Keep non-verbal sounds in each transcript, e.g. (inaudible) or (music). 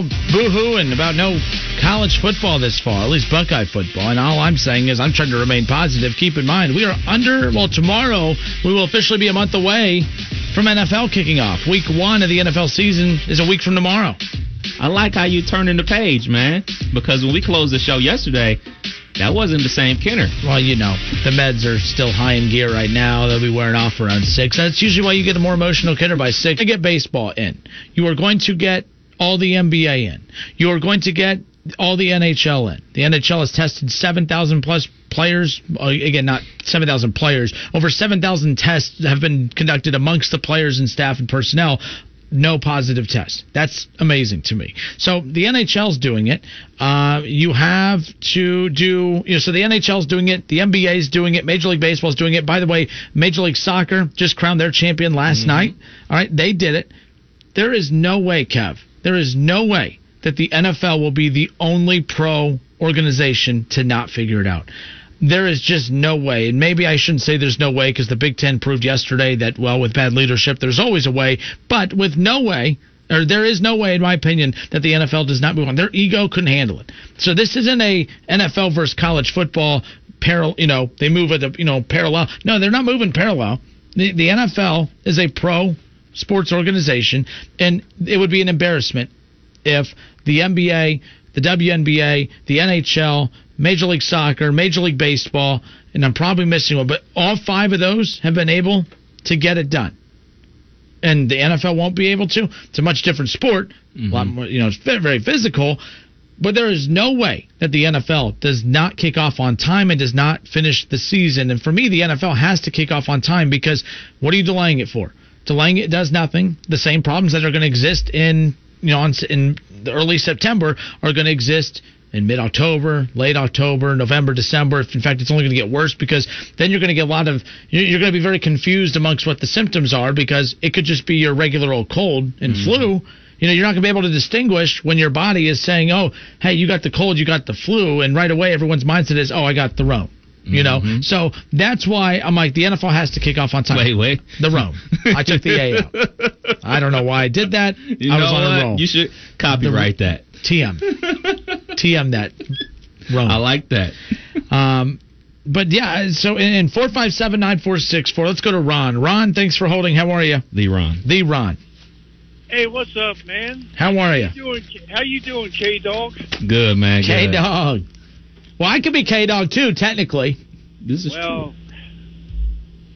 all boo-hooing about no college football this fall, at least Buckeye football. And all I'm saying is I'm trying to remain positive. Keep in mind, we are under, well, tomorrow we will officially be a month away from NFL kicking off. Week one of the NFL season is a week from tomorrow. I like how you turn in the page, man. Because when we closed the show yesterday, that wasn't the same Kenner. Well, you know, the meds are still high in gear right now. They'll be wearing off around six. That's usually why you get the more emotional Kenner by six. To get baseball in. You are going to get all the NBA in. You are going to get all the NHL in. The NHL has tested 7,000 plus players. Uh, again, not 7,000 players. Over 7,000 tests have been conducted amongst the players and staff and personnel no positive test. That's amazing to me. So the NHL's doing it. Uh, you have to do, you know, so the NHL's doing it. The NBA's doing it. Major League Baseball's doing it. By the way, Major League Soccer just crowned their champion last mm-hmm. night. All right. They did it. There is no way, Kev, there is no way that the NFL will be the only pro organization to not figure it out there is just no way, and maybe I shouldn't say there's no way because the Big Ten proved yesterday that, well, with bad leadership, there's always a way, but with no way, or there is no way, in my opinion, that the NFL does not move on. Their ego couldn't handle it. So this isn't a NFL versus college football parallel. You know, they move at the you know parallel. No, they're not moving parallel. The, the NFL is a pro sports organization, and it would be an embarrassment if the NBA, the WNBA, the NHL, Major League Soccer, Major League Baseball, and I'm probably missing one, but all five of those have been able to get it done. And the NFL won't be able to. It's a much different sport. Mm-hmm. A lot more, you know, it's very, very physical. But there is no way that the NFL does not kick off on time and does not finish the season. And for me, the NFL has to kick off on time because what are you delaying it for? Delaying it does nothing. The same problems that are going to exist in you know in the early September are going to exist in mid October, late October, November, December. In fact, it's only going to get worse because then you're going to get a lot of, you're going to be very confused amongst what the symptoms are because it could just be your regular old cold and mm-hmm. flu. You know, you're not going to be able to distinguish when your body is saying, oh, hey, you got the cold, you got the flu. And right away, everyone's mindset is, oh, I got the Rome. You know, mm-hmm. so that's why I'm like the NFL has to kick off on time. Wait, wait, the Rome. (laughs) I took the A out. I don't know why I did that. You I was on what? a roll. You should copyright the, that. TM. TM that. Rome. I like that. Um, but yeah, so in four five seven nine four six four. Let's go to Ron. Ron, thanks for holding. How are you? The Ron. The Ron. Hey, what's up, man? How are you? How you doing, how you doing K Dog? Good, man. K Dog. Well, I could be K Dog too, technically. This is well, true.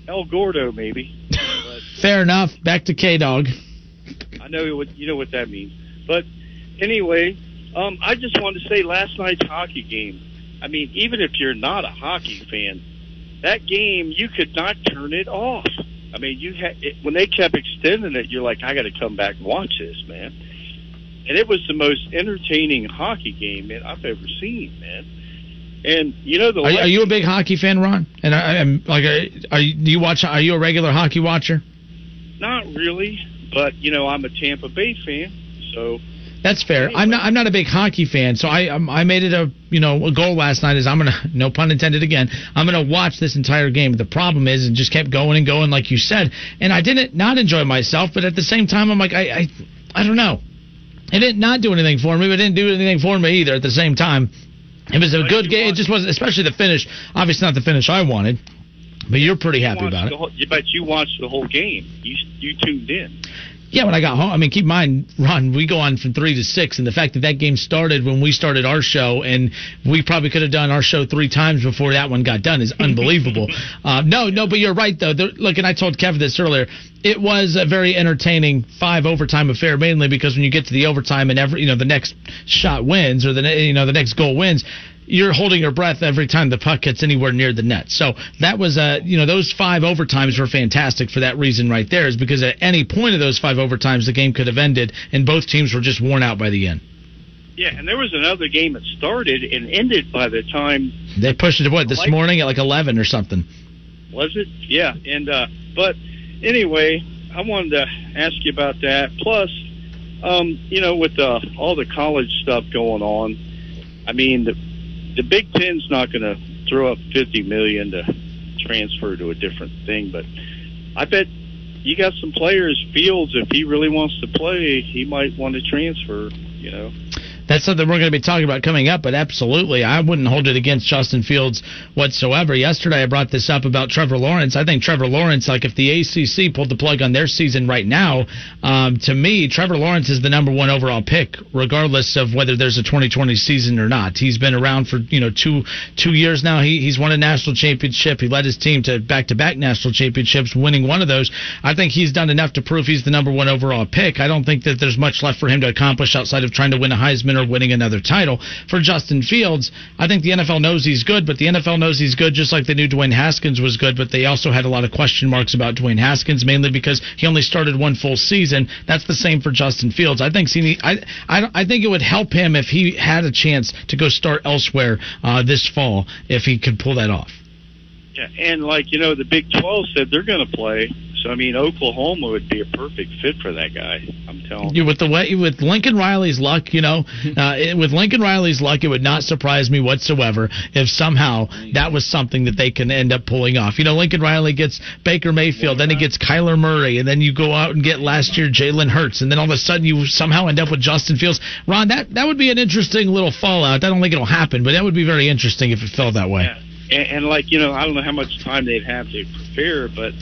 El Gordo, maybe. (laughs) Fair enough. Back to K Dog. I know what you know what that means. But anyway, um, I just wanted to say last night's hockey game. I mean, even if you're not a hockey fan, that game you could not turn it off. I mean, you had it, when they kept extending it, you're like, I got to come back and watch this, man. And it was the most entertaining hockey game man, I've ever seen, man. And you know the. Are, are you a big hockey fan, Ron? And I, am like, are you, do you watch? Are you a regular hockey watcher? Not really, but you know I'm a Tampa Bay fan, so. That's fair. Anyway. I'm not. I'm not a big hockey fan, so I um, I made it a you know a goal last night. Is I'm gonna (laughs) no pun intended again. I'm gonna watch this entire game. The problem is, and just kept going and going like you said, and I didn't not enjoy myself, but at the same time, I'm like I I, I don't know. It didn't not do anything for me, but it didn't do anything for me either. At the same time, it was a good game. It just wasn't, especially the finish. Obviously, not the finish I wanted. But you're pretty happy about it. Whole, but you watched the whole game. You you tuned in. Yeah, when I got home, I mean, keep in mind, Ron, we go on from three to six, and the fact that that game started when we started our show, and we probably could have done our show three times before that one got done, is (laughs) unbelievable. uh, no, no, but you're right though. The, look, and I told Kevin this earlier. It was a very entertaining five overtime affair, mainly because when you get to the overtime and every, you know, the next shot wins or the, you know, the next goal wins you're holding your breath every time the puck gets anywhere near the net. So that was a, uh, you know, those five overtimes were fantastic for that reason right there, is because at any point of those five overtimes, the game could have ended, and both teams were just worn out by the end. Yeah, and there was another game that started and ended by the time they pushed it to what this morning at like eleven or something. Was it? Yeah, and uh, but anyway, I wanted to ask you about that. Plus, um, you know, with uh, all the college stuff going on, I mean, the the Big Ten's not going to throw up fifty million to transfer to a different thing, but I bet you got some players. Fields, if he really wants to play, he might want to transfer. You know. That's something we're going to be talking about coming up, but absolutely, I wouldn't hold it against Justin Fields whatsoever. Yesterday, I brought this up about Trevor Lawrence. I think Trevor Lawrence, like if the ACC pulled the plug on their season right now, um, to me, Trevor Lawrence is the number one overall pick, regardless of whether there's a 2020 season or not. He's been around for you know two two years now. He, he's won a national championship. He led his team to back to back national championships, winning one of those. I think he's done enough to prove he's the number one overall pick. I don't think that there's much left for him to accomplish outside of trying to win a Heisman or winning another title. For Justin Fields, I think the NFL knows he's good, but the NFL knows he's good just like they knew Dwayne Haskins was good, but they also had a lot of question marks about Dwayne Haskins, mainly because he only started one full season. That's the same for Justin Fields. I think I, I, I think it would help him if he had a chance to go start elsewhere uh, this fall if he could pull that off. Yeah, and like you know, the Big Twelve said they're going to play so I mean, Oklahoma would be a perfect fit for that guy. I'm telling you. With the way with Lincoln Riley's luck, you know, (laughs) uh, it, with Lincoln Riley's luck, it would not surprise me whatsoever if somehow that was something that they can end up pulling off. You know, Lincoln Riley gets Baker Mayfield, then he gets Kyler Murray, and then you go out and get last year Jalen Hurts, and then all of a sudden you somehow end up with Justin Fields. Ron, that that would be an interesting little fallout. I don't think it'll happen, but that would be very interesting if it fell that way. Yeah. And, and like you know, I don't know how much time they'd have to prepare, but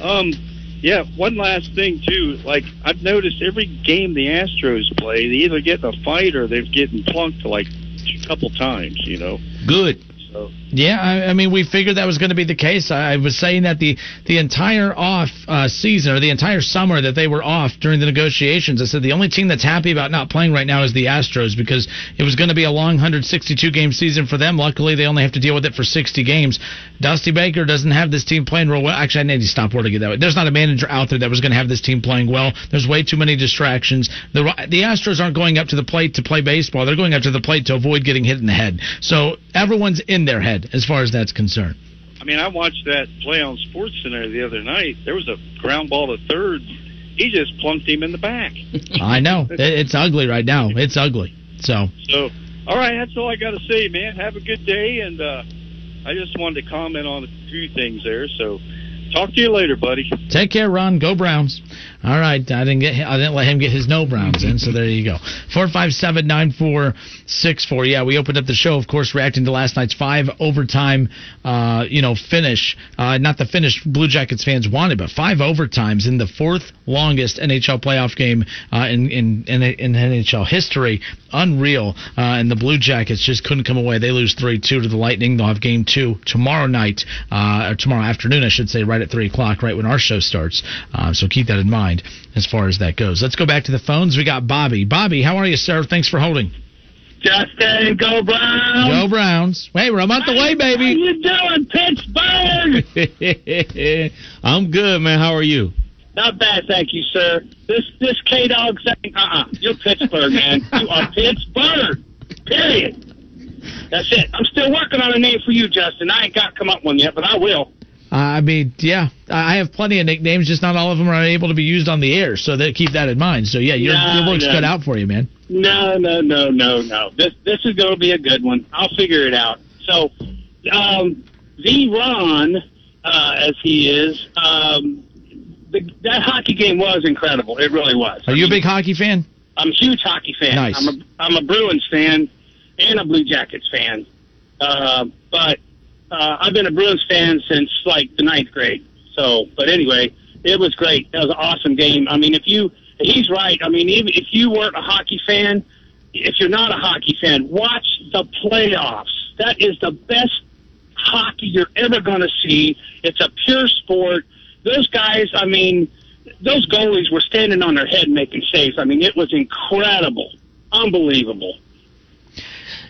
um yeah, one last thing too. Like I've noticed every game the Astros play, they either get in a fight or they're getting plunked like a couple times. You know. Good. So. Yeah, I, I mean, we figured that was going to be the case. I, I was saying that the the entire off uh, season or the entire summer that they were off during the negotiations, I said the only team that's happy about not playing right now is the Astros because it was going to be a long 162 game season for them. Luckily, they only have to deal with it for 60 games. Dusty Baker doesn't have this team playing real well. Actually, I need to stop wording it that way. There's not a manager out there that was going to have this team playing well. There's way too many distractions. The the Astros aren't going up to the plate to play baseball. They're going up to the plate to avoid getting hit in the head. So everyone's in their head as far as that's concerned. I mean, I watched that play on Sports Center the other night. There was a ground ball to third. He just plunked him in the back. (laughs) I know it's ugly right now. It's ugly. So. So, all right, that's all I got to say, man. Have a good day, and uh, I just wanted to comment on a few things there. So, talk to you later, buddy. Take care, Ron. Go Browns. All right, I didn't get I didn't let him get his no Browns in, so there you go. Four five seven nine four six four. Yeah, we opened up the show, of course, reacting to last night's five overtime, uh, you know, finish. Uh, not the finish Blue Jackets fans wanted, but five overtimes in the fourth longest NHL playoff game uh, in, in, in in NHL history. Unreal. Uh, and the Blue Jackets just couldn't come away. They lose three two to the Lightning. They'll have game two tomorrow night, uh, or tomorrow afternoon, I should say, right at three o'clock, right when our show starts. Uh, so keep that in mind as far as that goes. Let's go back to the phones. We got Bobby. Bobby, how are you, sir? Thanks for holding. Justin, go Browns! Go Browns! Hey, we're a month away, baby. How you doing, Pittsburgh? (laughs) I'm good, man. How are you? Not bad, thank you, sir. This this K Dog saying, uh uh-uh, uh, you are Pittsburgh, man. you are (laughs) Pittsburgh. Period. That's it. I'm still working on a name for you, Justin. I ain't got come up one yet, but I will. I mean, yeah, I have plenty of nicknames, just not all of them are able to be used on the air. So that, keep that in mind. So yeah, your, no, your work's no. cut out for you, man. No, no, no, no, no. This this is going to be a good one. I'll figure it out. So, um, the Ron, uh, as he is, um, the, that hockey game was incredible. It really was. Are I you mean, a big hockey fan? I'm a huge hockey fan. Nice. I'm a I'm a Bruins fan and a Blue Jackets fan. Uh, but uh, I've been a Bruins fan since like the ninth grade. So, but anyway, it was great. That was an awesome game. I mean, if you, he's right. I mean, even if you weren't a hockey fan, if you're not a hockey fan, watch the playoffs. That is the best hockey you're ever going to see. It's a pure sport. Those guys, I mean, those goalies were standing on their head making saves. I mean, it was incredible, unbelievable.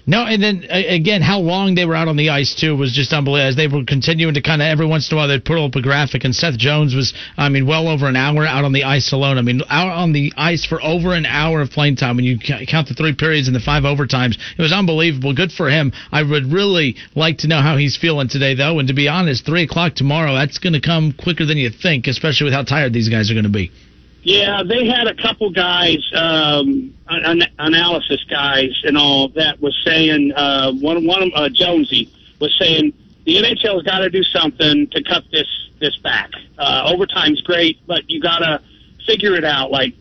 No, and then again, how long they were out on the ice too was just unbelievable. As they were continuing to kind of every once in a while they'd put up a graphic, and Seth Jones was, I mean, well over an hour out on the ice alone. I mean, out on the ice for over an hour of playing time. When you count the three periods and the five overtimes, it was unbelievable. Good for him. I would really like to know how he's feeling today, though. And to be honest, three o'clock tomorrow, that's going to come quicker than you think, especially with how tired these guys are going to be. Yeah, they had a couple guys, um, an- analysis guys, and all that was saying. Uh, one one of uh, Jonesy was saying the NHL's got to do something to cut this this back. Uh, overtime's great, but you got to figure it out. Like,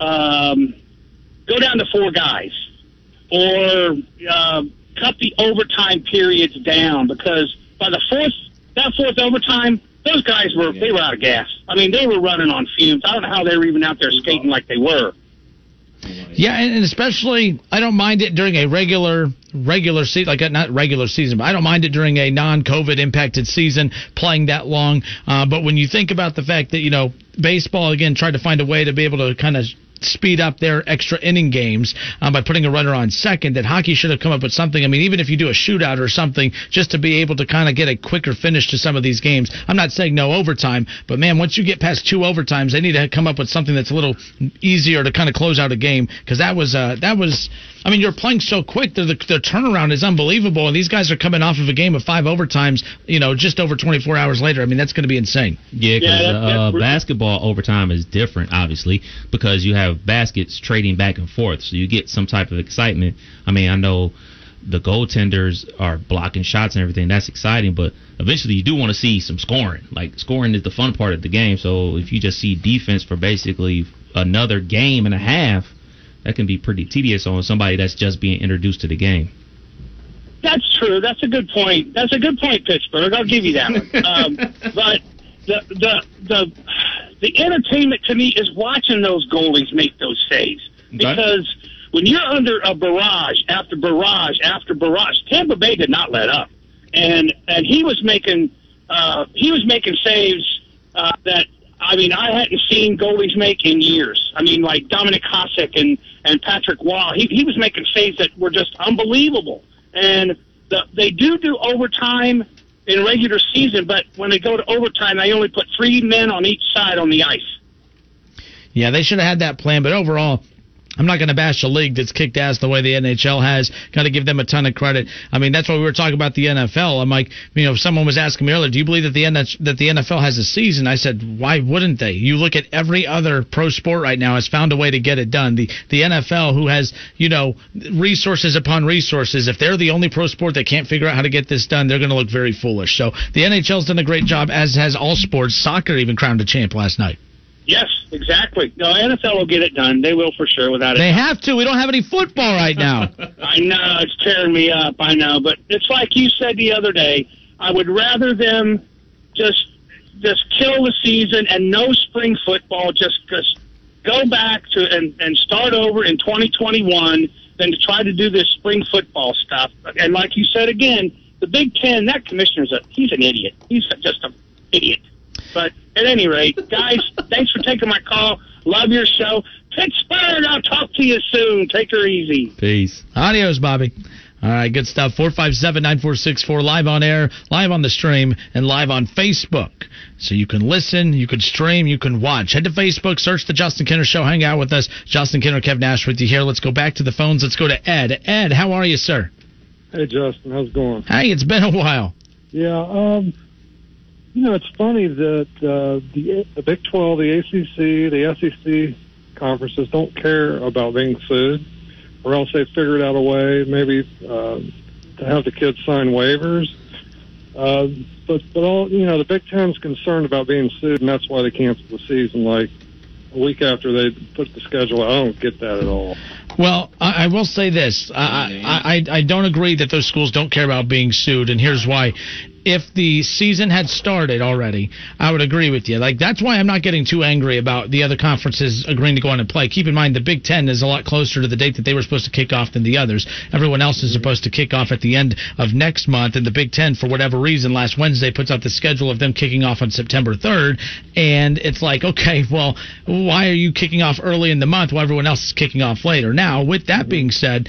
um, go down to four guys, or uh, cut the overtime periods down because by the fourth that fourth overtime, those guys were they were out of gas. I mean, they were running on fumes. I don't know how they were even out there skating like they were. Yeah, and especially I don't mind it during a regular regular season, like not regular season, but I don't mind it during a non-COVID impacted season playing that long. Uh, but when you think about the fact that you know baseball again tried to find a way to be able to kind of speed up their extra inning games um, by putting a runner on second. That hockey should have come up with something. I mean, even if you do a shootout or something, just to be able to kind of get a quicker finish to some of these games. I'm not saying no overtime, but man, once you get past two overtimes, they need to come up with something that's a little easier to kind of close out a game because that was uh, that was. I mean, you're playing so quick. The, the, the turnaround is unbelievable, and these guys are coming off of a game of five overtimes. You know, just over 24 hours later. I mean, that's going to be insane. Yeah, because Yeah, that- uh, basketball overtime is different, obviously, because you have baskets trading back and forth, so you get some type of excitement. I mean, I know the goaltenders are blocking shots and everything. That's exciting, but eventually you do want to see some scoring. Like scoring is the fun part of the game. So if you just see defense for basically another game and a half, that can be pretty tedious on somebody that's just being introduced to the game. That's true. That's a good point. That's a good point, Pittsburgh. I'll give you that one. (laughs) Um, but the the the the entertainment to me is watching those goalies make those saves because when you're under a barrage after barrage after barrage, Tampa Bay did not let up, and and he was making uh, he was making saves uh, that I mean I hadn't seen goalies make in years. I mean like Dominic Hasek and and Patrick Roy. He he was making saves that were just unbelievable and the, they do do overtime in regular season, but when they go to overtime, they only put three men on each side on the ice. Yeah, they should have had that plan, but overall. I'm not going to bash a league that's kicked ass the way the NHL has. Got to give them a ton of credit. I mean, that's why we were talking about the NFL. I'm like, you know, if someone was asking me earlier, do you believe that the NH- that the NFL has a season? I said, why wouldn't they? You look at every other pro sport right now has found a way to get it done. The the NFL, who has you know resources upon resources, if they're the only pro sport that can't figure out how to get this done, they're going to look very foolish. So the NHL's done a great job, as has all sports. Soccer even crowned a champ last night. Yes, exactly. No, NFL will get it done. They will for sure, without it. They have to. We don't have any football right now. (laughs) I know it's tearing me up. I know, but it's like you said the other day. I would rather them just just kill the season and no spring football. Just just go back to and and start over in 2021 than to try to do this spring football stuff. And like you said again, the Big Ten, that commissioner's a he's an idiot. He's just an idiot. But at any rate, guys, (laughs) thanks for taking my call. Love your show. Pittsburgh, I'll talk to you soon. Take her easy. Peace. Adios, Bobby. All right, good stuff. 457 9464, live on air, live on the stream, and live on Facebook. So you can listen, you can stream, you can watch. Head to Facebook, search The Justin Kinner Show, hang out with us. Justin Kinner, Kev Nash with you here. Let's go back to the phones. Let's go to Ed. Ed, how are you, sir? Hey Justin, how's it going? Hey, it's been a while. Yeah, um, you know it's funny that uh, the the Big Twelve, the ACC, the SEC conferences don't care about being sued, or else they figured out a way maybe uh, to have the kids sign waivers. Uh, but but all you know, the Big Ten's concerned about being sued, and that's why they canceled the season like a week after they put the schedule. out. I don't get that at all. Well, I, I will say this: I, I I I don't agree that those schools don't care about being sued, and here's why. If the season had started already, I would agree with you. Like that's why I'm not getting too angry about the other conferences agreeing to go on and play. Keep in mind the Big Ten is a lot closer to the date that they were supposed to kick off than the others. Everyone else is supposed to kick off at the end of next month, and the Big Ten, for whatever reason, last Wednesday puts out the schedule of them kicking off on September 3rd, and it's like, okay, well, why are you kicking off early in the month while everyone else is kicking off later? Now, with that being said,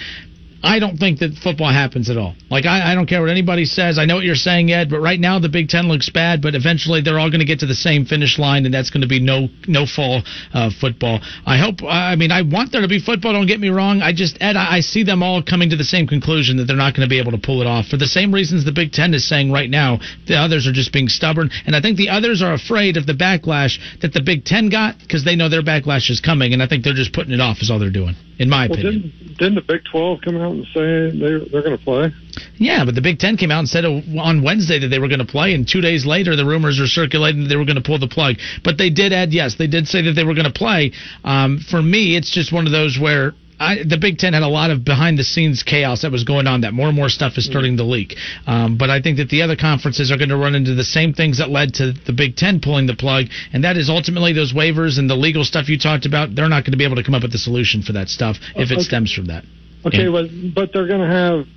I don't think that football happens at all. Like I, I don't care what anybody says. I know what you're saying, Ed, but right now the Big Ten looks bad. But eventually they're all going to get to the same finish line, and that's going to be no no fall uh, football. I hope. I mean, I want there to be football. Don't get me wrong. I just Ed, I, I see them all coming to the same conclusion that they're not going to be able to pull it off for the same reasons the Big Ten is saying right now. The others are just being stubborn, and I think the others are afraid of the backlash that the Big Ten got because they know their backlash is coming, and I think they're just putting it off. Is all they're doing, in my Well, opinion. didn't didn't the Big Twelve come out and say they they're going to play? Yeah, but the Big Ten came out and said on Wednesday that they were going to play, and two days later the rumors are circulating that they were going to pull the plug. But they did add, yes, they did say that they were going to play. Um, for me, it's just one of those where I, the Big Ten had a lot of behind the scenes chaos that was going on. That more and more stuff is starting to leak. Um, but I think that the other conferences are going to run into the same things that led to the Big Ten pulling the plug, and that is ultimately those waivers and the legal stuff you talked about. They're not going to be able to come up with a solution for that stuff if it Okay. stems from that. Okay, And- but but they're going to have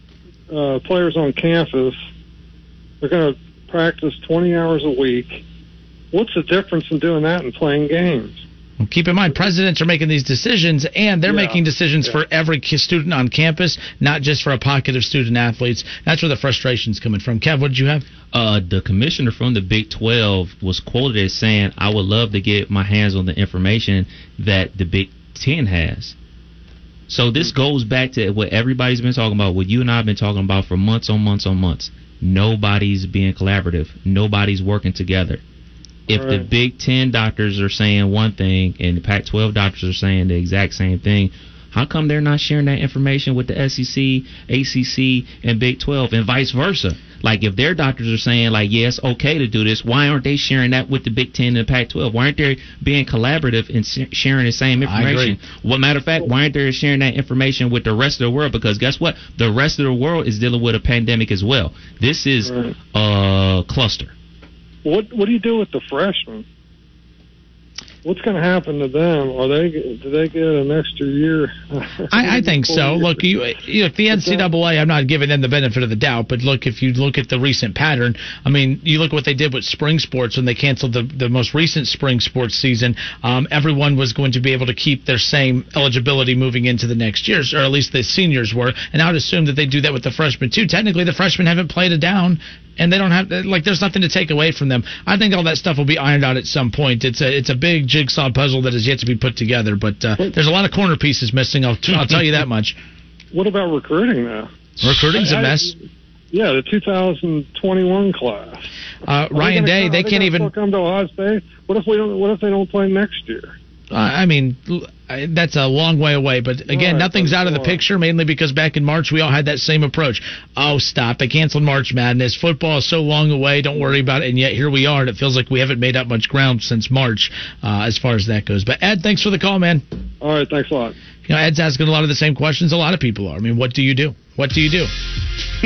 uh, players on campus. They're going to practice 20 hours a week. What's the difference in doing that and playing games? Well, keep in mind, presidents are making these decisions, and they're Yeah, making decisions yeah. for every student on campus, not just for a pocket of student athletes. That's where the frustration's coming from. Kev, what did you have? uh, the commissioner from the Big 12 was quoted as saying, I would love to get my hands on the information that the Big 10 has. So this mm. goes back to what everybody's been talking about, what you and I have been talking about for months on months on months. Nobody's being collaborative. Nobody's working together. If the Big 10 doctors are saying one thing and the Pac 12 doctors are saying the exact same thing, how come they're not sharing that information with the SEC, ACC, and Big 12 and vice versa? Like if their doctors are saying like, yeah, it's okay to do this, why aren't they sharing that with the Big 10 and the Pac 12? Why aren't they being collaborative and sharing the same I agree. information? Well, matter of fact, why aren't they sharing that information with the rest of the world? Because guess what? The rest of the world is dealing with a pandemic as well. This is Right. a cluster. What what do you do with the freshmen? What's going to happen to them? Are they do they get an extra year? I, I think (laughs) so. Look, you, you look the NCAA. I'm not giving them the benefit of the doubt, but look, if you look at the recent pattern, I mean, you look at what they did with spring sports when they canceled the the most recent spring sports season. Um, everyone was going to be able to keep their same eligibility moving into the next years, or at least the seniors were. And I would assume that they do that with the freshmen too. Technically, the freshmen haven't played a down. And they don't have like there's nothing to take away from them. I think all that stuff will be ironed out at some point. It's a it's a big jigsaw puzzle that is yet to be put together. But uh, there's a lot of corner pieces missing. I'll, (laughs) I'll tell you that much. What about recruiting now? Recruiting's a I- I- mess. Yeah, the 2021 class. Uh, Ryan Day, they are can't even. come to Ohio State. What if we don't? What if they don't play next year? I mean, that's a long way away. But again, Right, nothing's out of the picture, mainly because back in March we all had that same approach. Oh, stop! They canceled March Madness. Football is so long away. Don't worry about it. And yet here we are, and it feels like we haven't made up much ground since March, uh, as far as that goes. But Ed, thanks for the call, man. All right, thanks a lot. You know, Ed's asking a lot of the same questions a lot of people are. I mean, what do you do? What do you do?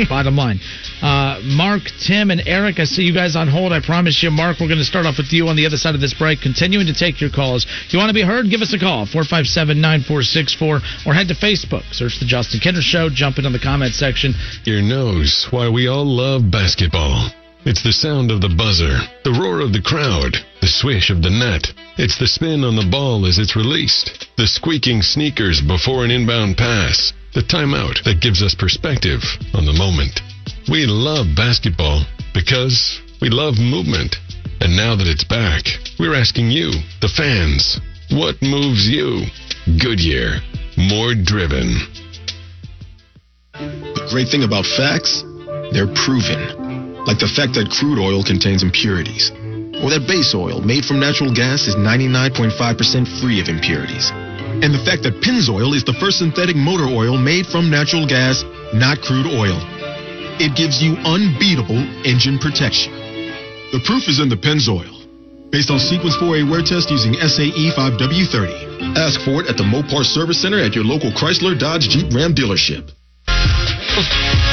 (laughs) Bottom line. Uh, Mark, Tim, and Eric, I see you guys on hold. I promise you, Mark, we're going to start off with you on the other side of this break, continuing to take your calls. If you want to be heard, give us a call, 457 9464, or head to Facebook. Search The Justin Kinner Show, jump into the comment section. Ear knows why we all love basketball. It's the sound of the buzzer, the roar of the crowd, the swish of the net. It's the spin on the ball as it's released, the squeaking sneakers before an inbound pass, the timeout that gives us perspective on the moment. We love basketball because we love movement. And now that it's back, we're asking you, the fans, what moves you? Goodyear, more driven. The great thing about facts, they're proven. Like the fact that crude oil contains impurities. Or that base oil made from natural gas is 99.5% free of impurities. And the fact that Pennzoil is the first synthetic motor oil made from natural gas, not crude oil. It gives you unbeatable engine protection. The proof is in the Pennzoil. Based on Sequence 4A wear test using SAE 5W30. Ask for it at the Mopar Service Center at your local Chrysler Dodge Jeep Ram dealership.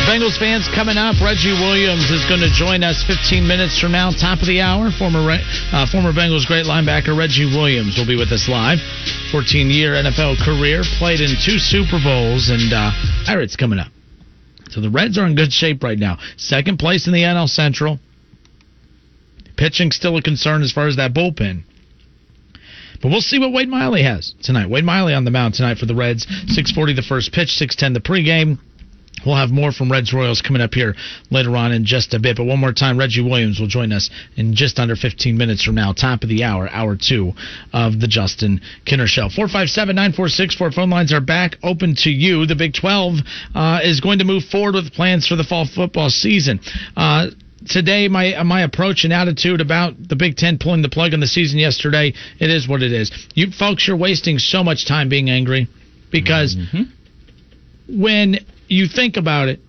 Bengals fans coming up. Reggie Williams is going to join us 15 minutes from now, top of the hour. Former uh, former Bengals great linebacker Reggie Williams will be with us live. 14 year NFL career, played in two Super Bowls, and uh, Pirates coming up. So the Reds are in good shape right now. Second place in the NL Central. Pitching still a concern as far as that bullpen. But we'll see what Wade Miley has tonight. Wade Miley on the mound tonight for the Reds. 6:40 the first pitch, 6:10 the pregame. We'll have more from Reds Royals coming up here later on in just a bit. But one more time, Reggie Williams will join us in just under 15 minutes from now, top of the hour, hour two of the Justin Kinner Show. 457 9464. Phone lines are back open to you. The Big 12 uh, is going to move forward with plans for the fall football season. Uh, today my my approach and attitude about the Big Ten pulling the plug on the season yesterday. It is what it is. You folks, you're wasting so much time being angry because when you think about it,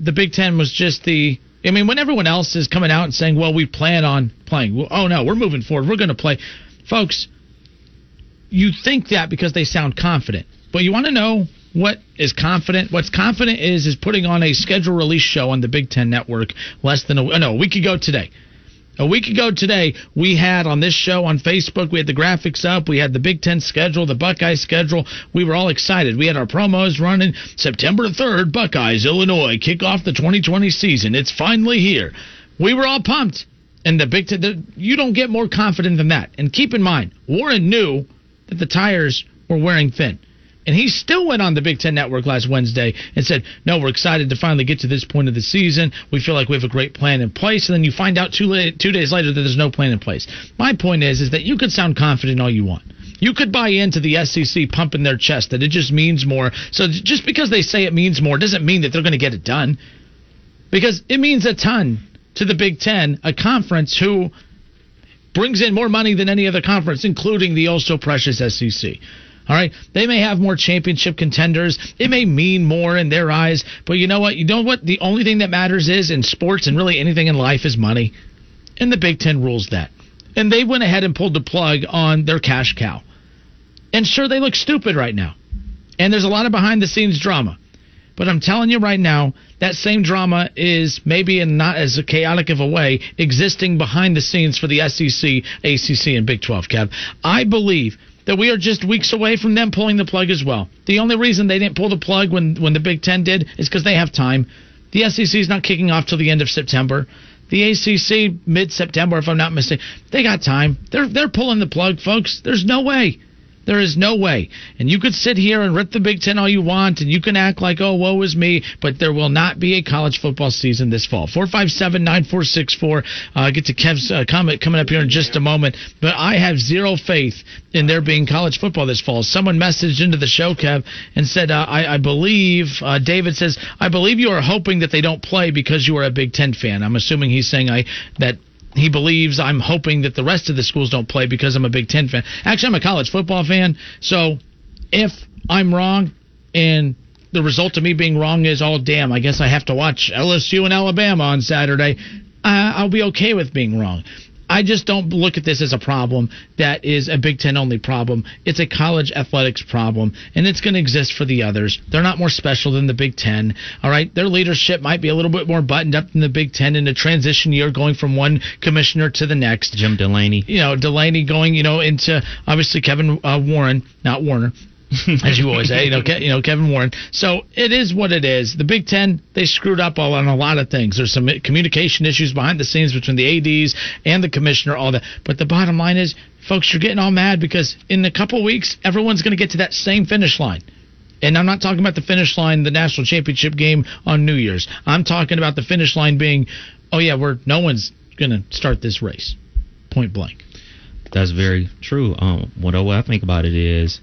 the Big Ten was just the. I mean, when everyone else is coming out and saying, "Well, we plan on playing," well, oh no, we're moving forward, we're going to play, folks. You think that because they sound confident, but you want to know what is confident? What's confident is is putting on a schedule release show on the Big Ten Network less than a no a week ago today. A week ago today, we had on this show on Facebook, we had the graphics up, we had the Big Ten schedule, the Buckeye schedule. We were all excited. We had our promos running. September 3rd, Buckeyes, Illinois, kick off the 2020 season. It's finally here. We were all pumped. And the Big Ten, the, you don't get more confident than that. And keep in mind, Warren knew that the tires were wearing thin. And he still went on the Big Ten Network last Wednesday and said, No, we're excited to finally get to this point of the season. We feel like we have a great plan in place. And then you find out two, two days later that there's no plan in place. My point is, is that you could sound confident all you want. You could buy into the SEC pumping their chest that it just means more. So just because they say it means more doesn't mean that they're going to get it done. Because it means a ton to the Big Ten, a conference who brings in more money than any other conference, including the also precious SEC. All right. They may have more championship contenders. It may mean more in their eyes. But you know what? You know what? The only thing that matters is in sports and really anything in life is money. And the Big Ten rules that. And they went ahead and pulled the plug on their cash cow. And sure, they look stupid right now. And there's a lot of behind the scenes drama. But I'm telling you right now, that same drama is maybe in not as chaotic of a way existing behind the scenes for the SEC, ACC, and Big 12, Kev. I believe that we are just weeks away from them pulling the plug as well. The only reason they didn't pull the plug when, when the Big Ten did is because they have time. The SEC is not kicking off till the end of September. The ACC mid September, if I'm not mistaken, they got time. They're they're pulling the plug, folks. There's no way. There is no way. And you could sit here and rip the Big Ten all you want, and you can act like, oh, woe is me, but there will not be a college football season this fall. 457 9464. Uh, get to Kev's uh, comment coming up here in just a moment. But I have zero faith in there being college football this fall. Someone messaged into the show, Kev, and said, uh, I, I believe, uh, David says, I believe you are hoping that they don't play because you are a Big Ten fan. I'm assuming he's saying I that he believes I'm hoping that the rest of the schools don't play because I'm a Big Ten fan. Actually, I'm a college football fan. So if I'm wrong and the result of me being wrong is, oh, damn, I guess I have to watch LSU and Alabama on Saturday, I'll be okay with being wrong. I just don't look at this as a problem that is a Big Ten only problem. It's a college athletics problem, and it's going to exist for the others. They're not more special than the Big Ten. All right, their leadership might be a little bit more buttoned up than the Big Ten in a transition year, going from one commissioner to the next. Jim Delaney. You know, Delaney going, you know, into obviously Kevin uh, Warren, not Warner. (laughs) as you always say, you know, Ke- you know Kevin Warren. So it is what it is. The Big Ten they screwed up all on a lot of things. There's some communication issues behind the scenes between the ads and the commissioner, all that. But the bottom line is, folks, you're getting all mad because in a couple weeks, everyone's going to get to that same finish line. And I'm not talking about the finish line, the national championship game on New Year's. I'm talking about the finish line being, oh yeah, we're no one's going to start this race, point blank. That's very true. Um, what I think about it is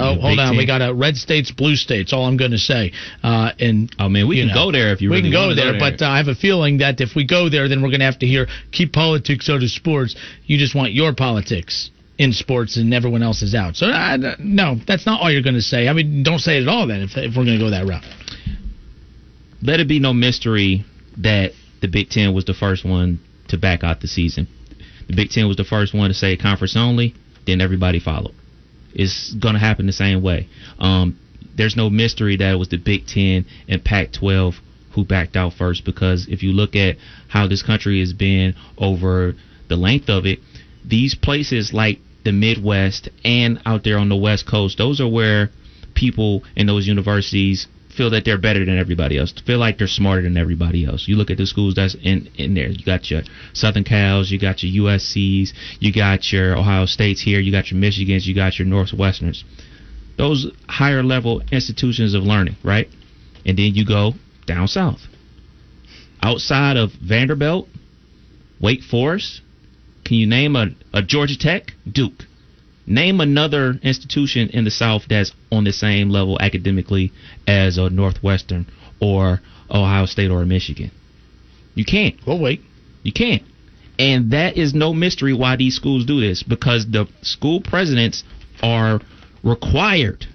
Oh, hold on. Ten. We got a red states, blue states. All I'm going to say. Uh, and Oh man, we can know, go there if you we really can go wanna there, but uh, I have a feeling that if we go there, then we're going to have to hear keep politics out of sports. You just want your politics in sports and everyone else is out. So uh, no, that's not all you're going to say. I mean, don't say it at all then if, if we're going to go that route. let it be no mystery that the Big Ten was the first one to back out the season. The Big Ten was the first one to say conference only, then everybody followed. It's going to happen the same way. Um, there's no mystery that it was the Big Ten and Pac 12 who backed out first because if you look at how this country has been over the length of it, these places like the Midwest and out there on the West Coast, those are where people in those universities feel that they're better than everybody else, feel like they're smarter than everybody else. You look at the schools that's in in there. You got your Southern Cals, you got your USC's, you got your Ohio States here, you got your Michigans, you got your Northwesterns. Those higher level institutions of learning, right? And then you go down south. Outside of Vanderbilt, Wake Forest, can you name a, a Georgia Tech? Duke. Name another institution in the South that's on the same level academically as a Northwestern or Ohio State or Michigan. You can't. We'll wait. You can't. And that is no mystery why these schools do this because the school presidents are required,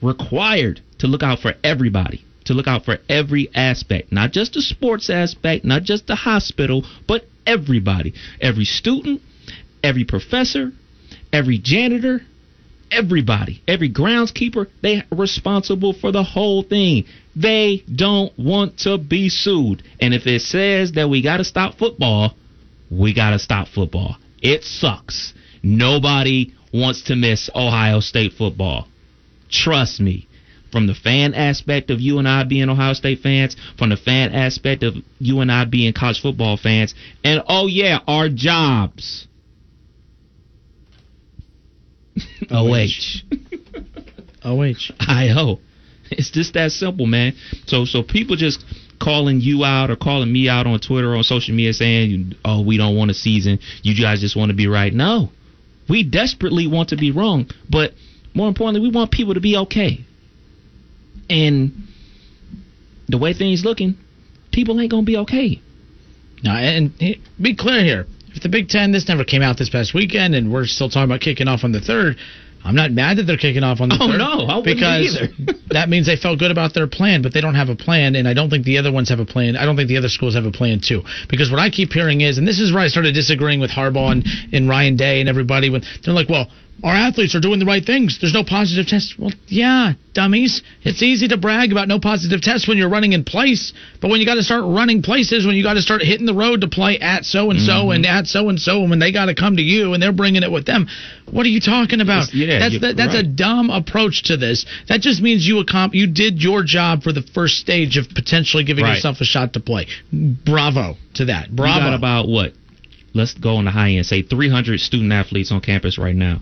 required to look out for everybody, to look out for every aspect, not just the sports aspect, not just the hospital, but everybody, every student, every professor, every janitor, everybody, every groundskeeper, they are responsible for the whole thing. They don't want to be sued. And if it says that we got to stop football, we got to stop football. It sucks. Nobody wants to miss Ohio State football. Trust me. From the fan aspect of you and I being Ohio State fans, from the fan aspect of you and I being college football fans, and oh yeah, our jobs. OH. OH. IO. It's just that simple, man. So so people just calling you out or calling me out on Twitter or on social media saying, "Oh, we don't want a season. You guys just want to be right." No, we desperately want to be wrong, but more importantly, we want people to be okay. And the way things looking, people ain't gonna be okay. Now, and he- be clear here. If the Big Ten, this never came out this past weekend, and we're still talking about kicking off on the third, I'm not mad that they're kicking off on the Oh, third. no, I be because either. (laughs) that means they felt good about their plan, but they don't have a plan, and I don't think the other ones have a plan. I don't think the other schools have a plan too. Because what I keep hearing is, and this is where I started disagreeing with Harbaugh and, and Ryan Day and everybody when they're like, well, our athletes are doing the right things. There's no positive tests. Well, yeah, dummies. It's easy to brag about no positive tests when you're running in place, but when you got to start running places, when you got to start hitting the road to play at so and so mm-hmm. and at so and so, and when they got to come to you and they're bringing it with them, what are you talking about? Yeah, that's that, that's a dumb approach to this. That just means you accom- you did your job for the first stage of potentially giving Right. yourself a shot to play. Bravo to that. Bravo. About what? Let's go on the high end. Say 300 student athletes on campus right now.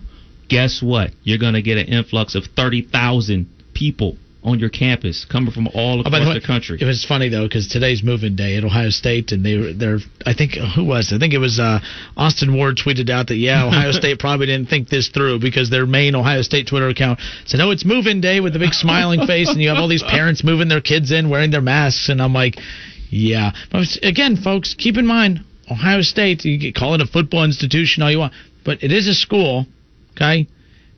Guess what? You're gonna get an influx of 30,000 people on your campus coming from all Oh, across by the way, country. It was funny though because today's moving day at Ohio State, and they were they're I think who was it? I think it was uh, Austin Ward tweeted out that yeah Ohio (laughs) State probably didn't think this through because their main Ohio State Twitter account said oh it's moving day with the big smiling face, and you have all these parents moving their kids in wearing their masks, and I'm like yeah. But again, folks, keep in mind Ohio State. You can call it a football institution all you want, but it is a school, okay.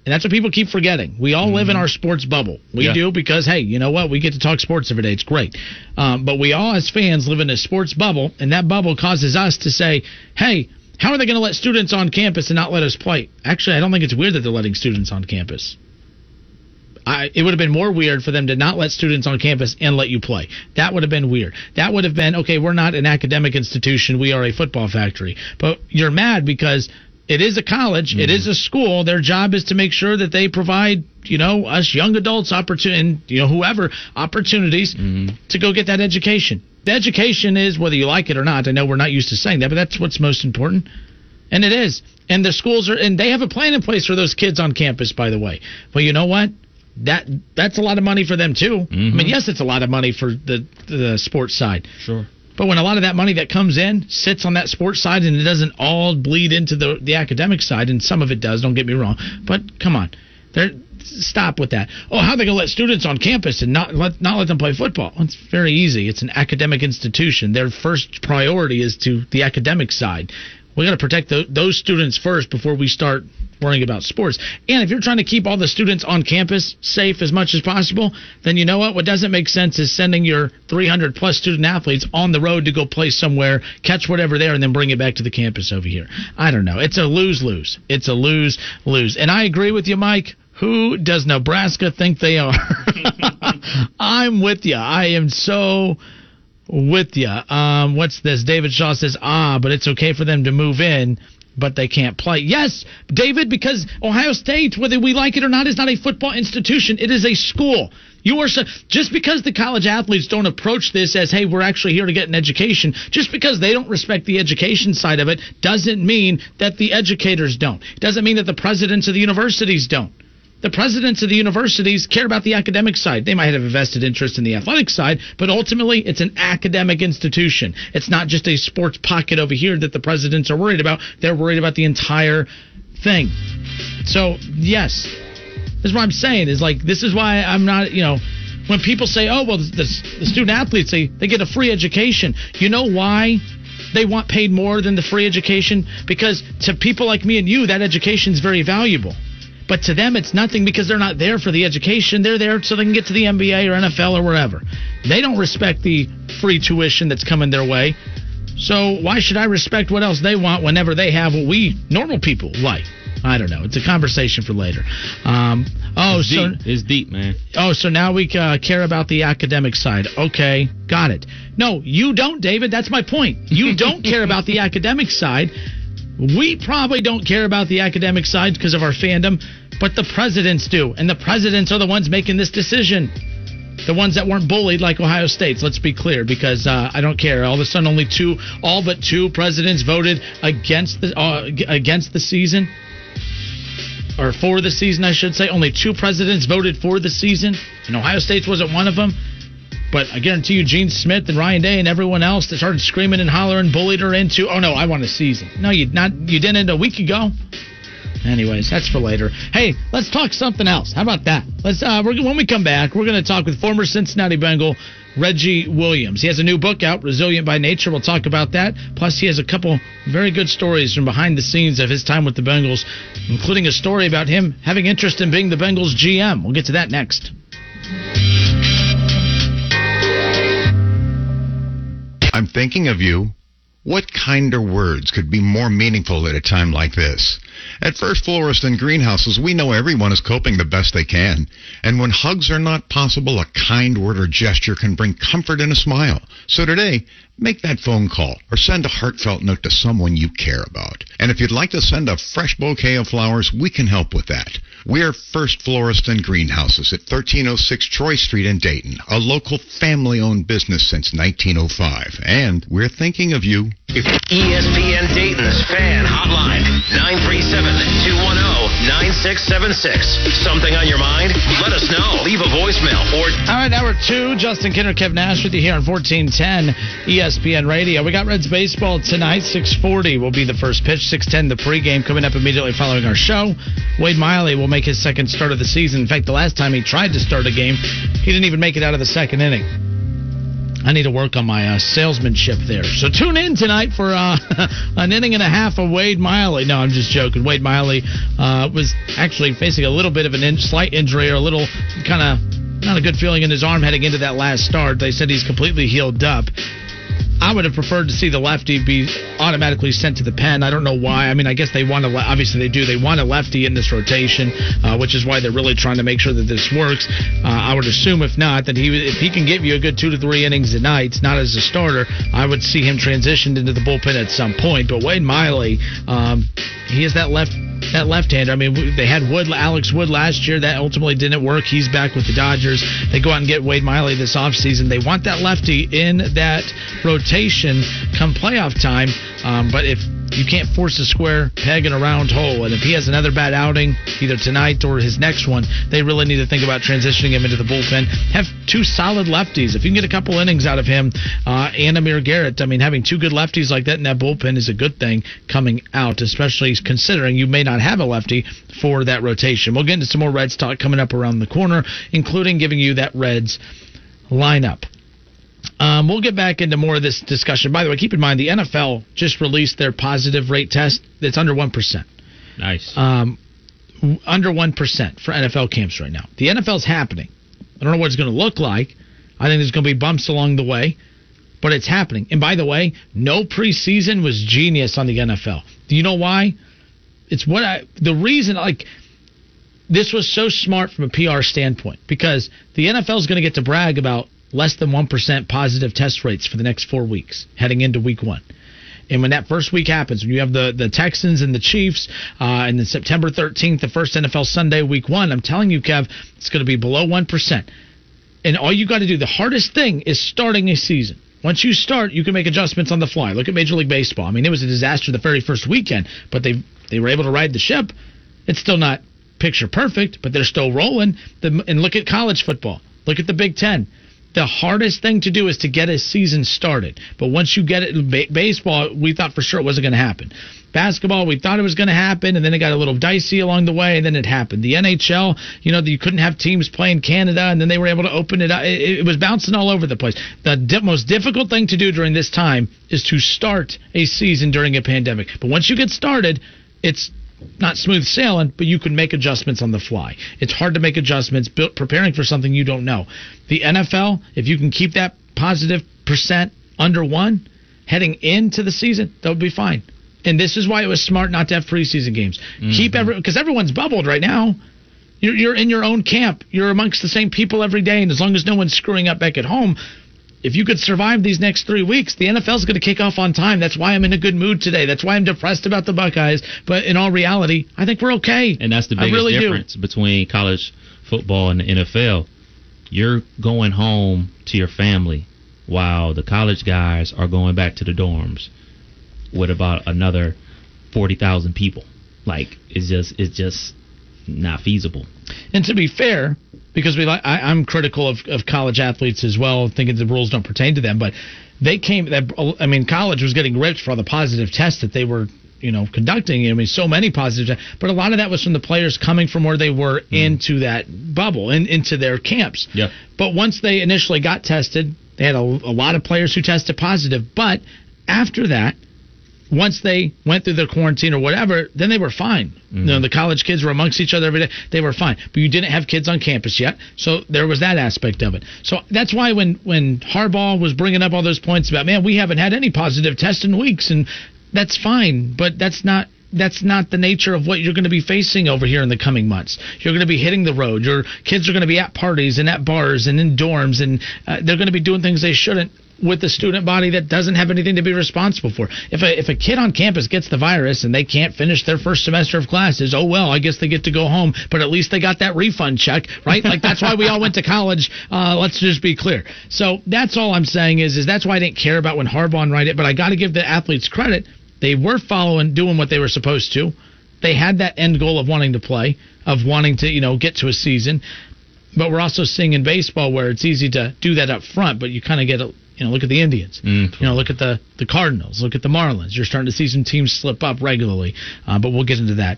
And that's what people keep forgetting. We all live in our sports bubble. We Yeah. do because, hey, you know what? We get to talk sports every day. It's great. Um, but we all, as fans, live in a sports bubble, and that bubble causes us to say, hey, how are they going to let students on campus and not let us play? Actually, I don't think it's weird that they're letting students on campus. I, it would have been more weird for them to not let students on campus and let you play. That would have been weird. That would have been okay. We're not an academic institution. We are a football factory. But you're mad because it is a college. It is a school. Their job is to make sure that they provide, you know, us young adults opportunity, and you know, whoever opportunities to go get that education. The education is whether you like it or not. I know we're not used to saying that, but that's what's most important. And it is. And the schools are, and they have a plan in place for those kids on campus, by the way. Well, you know what? That that's a lot of money for them too. I mean, mm-hmm. yes, it's a lot of money for the the sports side. Sure. But when a lot of that money that comes in sits on that sports side and it doesn't all bleed into the the academic side, and some of it does, don't get me wrong. But come on, there stop with that. Oh, how they gonna let students on campus and not let not let them play football? It's very easy. It's an academic institution. Their first priority is to the academic side. We got to protect tho- those students first before we start worrying about sports. And if you're trying to keep all the students on campus safe as much as possible, then you know what? What doesn't make sense is sending your 300 plus student athletes on the road to go play somewhere, catch whatever there, and then bring it back to the campus over here. I don't know. It's a lose lose. It's a lose lose. And I agree with you, Mike. Who does Nebraska think they are? (laughs) I'm with you. I am so with you. Um, what's this? David Shaw says, ah, but it's okay for them to move in, but they can't play. Yes, David, because Ohio State, whether we like it or not, is not a football institution. It is a school. You are so, just because the college athletes don't approach this as, hey, we're actually here to get an education. Just because they don't respect the education side of it doesn't mean that the educators don't. It doesn't mean that the presidents of the universities don't. The presidents of the universities care about the academic side. They might have a vested interest in the athletic side, but ultimately it's an academic institution. It's not just a sports pocket over here that the presidents are worried about. They're worried about the entire thing. So, yes. This is what I'm saying is like this is why I'm not, you know, when people say, "Oh, well the, the student athletes they they get a free education." You know why? They want paid more than the free education because to people like me and you that education is very valuable. But to them, it's nothing because they're not there for the education. They're there so they can get to the NBA or NFL or wherever. They don't respect the free tuition that's coming their way. So why should I respect what else they want whenever they have what we normal people like? I don't know. It's a conversation for later. Um, oh, It's so deep. It's deep, man. oh, so now we uh, care about the academic side. Okay, got it. No, you don't, David. That's my point. You don't (laughs) care about the academic side. We probably don't care about the academic side because of our fandom, but the presidents do, and the presidents are the ones making this decision. The ones that weren't bullied like Ohio State's. Let's be clear, because uh, I don't care. All of a sudden, only two, all but two presidents voted against the uh, against the season, or for the season, I should say. Only two presidents voted for the season, and Ohio State's wasn't one of them. But I guarantee you, Gene Smith and Ryan Day and everyone else that started screaming and hollering, bullied her into, oh no, I want a season. No, you not, you didn't a week ago. Anyways, that's for later. Hey, let's talk something else. How about that? Let's. Uh, when we come back, we're going to talk with former Cincinnati Bengal Reggie Williams. He has a new book out, Resilient by Nature. We'll talk about that. Plus, he has a couple very good stories from behind the scenes of his time with the Bengals, including a story about him having interest in being the Bengals GM. We'll get to that next. Thinking of you. What kinder words could be more meaningful at a time like this? At Furst Florist and Greenhouses, we know everyone is coping the best they can. And when hugs are not possible, a kind word or gesture can bring comfort and a smile. So today, make that phone call or send a heartfelt note to someone you care about. And if you'd like to send a fresh bouquet of flowers, we can help with that. We're Furst Florist and Greenhouses at 1306 Troy Street in Dayton, a local family-owned business since 1905. And we're thinking of you. ESPN Dayton's fan hotline 937-210-9676. Something on your mind? Let us know. Leave a voicemail or All right, hour two. Justin Kinner, Kev Nash with you here on 1410 ESPN Radio. We got Reds baseball tonight. 640 will be the first pitch. 610 the pregame coming up immediately following our show. Wade Miley will make his second start of the season. In fact, the last time he tried to start a game, he didn't even make it out of the second inning. I need to work on my uh, salesmanship there. So tune in tonight for uh, (laughs) an inning and a half of Wade Miley. No, I'm just joking. Wade Miley uh, was actually facing a little bit of a in- slight injury or a little kind of not a good feeling in his arm heading into that last start. They said he's completely healed up. I would have preferred to see the lefty be automatically sent to the pen. I don't know why. I mean, I guess they want to. Obviously, they do. They want a lefty in this rotation, uh, which is why they're really trying to make sure that this works. Uh, I would assume, if not, that he if he can give you a good two to three innings a night, not as a starter, I would see him transitioned into the bullpen at some point. But Wade Miley, um, he is that left that left-hander. I mean, they had Wood, Alex Wood last year. That ultimately didn't work. He's back with the Dodgers. They go out and get Wade Miley this offseason. They want that lefty in that rotation come playoff time. Um, but if you can't force a square peg in a round hole, and if he has another bad outing, either tonight or his next one, they really need to think about transitioning him into the bullpen. Have two solid lefties. If you can get a couple innings out of him uh, and Amir Garrett, I mean, having two good lefties like that in that bullpen is a good thing coming out, especially considering you may not have a lefty for that rotation. We'll get into some more Reds talk coming up around the corner, including giving you that Reds lineup. Um, we'll get back into more of this discussion. By the way, keep in mind the NFL just released their positive rate test. It's under one percent. Nice. Um, under one percent for NFL camps right now. The NFL's happening. I don't know what it's going to look like. I think there's going to be bumps along the way, but it's happening. And by the way, no preseason was genius on the NFL. Do you know why? It's what I the reason like this was so smart from a PR standpoint because the NFL is going to get to brag about less than 1% positive test rates for the next four weeks heading into week one. And when that first week happens, when you have the, the Texans and the Chiefs, uh, and then September 13th, the first NFL Sunday, week one, I'm telling you, Kev, it's going to be below 1%. And all you got to do, the hardest thing is starting a season. Once you start, you can make adjustments on the fly. Look at Major League Baseball. I mean, it was a disaster the very first weekend, but they they were able to ride the ship. It's still not picture perfect, but they're still rolling. The, and look at college football. Look at the Big Ten. The hardest thing to do is to get a season started. But once you get it, ba- baseball, we thought for sure it wasn't going to happen. Basketball, we thought it was going to happen, and then it got a little dicey along the way, and then it happened. The NHL, you know, you couldn't have teams playing Canada, and then they were able to open it up. It, it was bouncing all over the place. The di- most difficult thing to do during this time is to start a season during a pandemic. But once you get started, it's not smooth sailing, but you can make adjustments on the fly. It's hard to make adjustments built, preparing for something you don't know. The NFL, if you can keep that positive percent under one heading into the season, that would be fine. And this is why it was smart not to have preseason games. Mm-hmm. Keep every because everyone's bubbled right now. You're, you're in your own camp. You're amongst the same people every day, and as long as no one's screwing up back at home, if you could survive these next three weeks, the NFL's going to kick off on time. That's why I'm in a good mood today. That's why I'm depressed about the Buckeyes. But in all reality, I think we're okay. And that's the biggest really do. difference between college football and the NFL. You're going home to your family while the college guys are going back to the dorms with about another 40,000 people. Like it's just it's just not feasible. And to be fair, because we like, I, I'm critical of, of college athletes as well, thinking the rules don't pertain to them. But they came. That I mean, college was getting ripped for all the positive tests that they were, you know, conducting. I mean, so many positive tests, but a lot of that was from the players coming from where they were hmm. into that bubble and into their camps. Yep. But once they initially got tested, they had a, a lot of players who tested positive. But after that, once they went through their quarantine or whatever, then they were fine. You know, the college kids were amongst each other every day. They were fine. But you didn't have kids on campus yet, so there was that aspect of it. So that's why when when Harbaugh was bringing up all those points about, man, we haven't had any positive tests in weeks, and that's fine, but that's not that's not the nature of what you're going to be facing over here in the coming months. You're going to be hitting the road. Your kids are going to be at parties and at bars and in dorms, and uh, they're going to be doing things they shouldn't with the student body that doesn't have anything to be responsible for. If a if a kid on campus gets the virus and they can't finish their first semester of classes, oh well, I guess they get to go home, but at least they got that refund check, right? Like that's why we all went to college. Uh, let's just be clear. So that's all I'm saying is is that's why I didn't care about when Harbaugh write it, but I got to give the athletes credit. They were following, doing what they were supposed to. They had that end goal of wanting to play, of wanting to, you know, get to a season. But we're also seeing in baseball where it's easy to do that up front, but you kind of get a, you know, look at the Indians. You know, look at the the Cardinals. Look at the Marlins. You're starting to see some teams slip up regularly, uh, but we'll get into that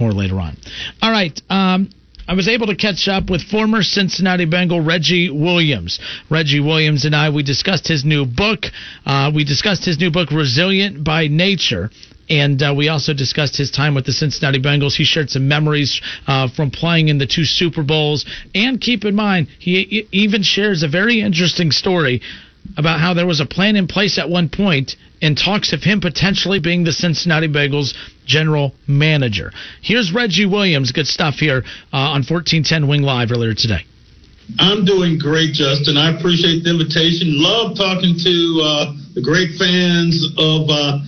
more later on. All right. Um, I was able to catch up with former Cincinnati Bengal Reggie Williams. Reggie Williams and I, we discussed his new book. Uh, we discussed his new book, Resilient by Nature. And uh, we also discussed his time with the Cincinnati Bengals. He shared some memories uh, from playing in the two Super Bowls. And keep in mind, he e- even shares a very interesting story about how there was a plan in place at one point in talks of him potentially being the Cincinnati Bengals general manager. Here's Reggie Williams. Good stuff here uh, on 1410 Wing Live earlier today. I'm doing great, Justin. I appreciate the invitation. Love talking to uh, the great fans of uh,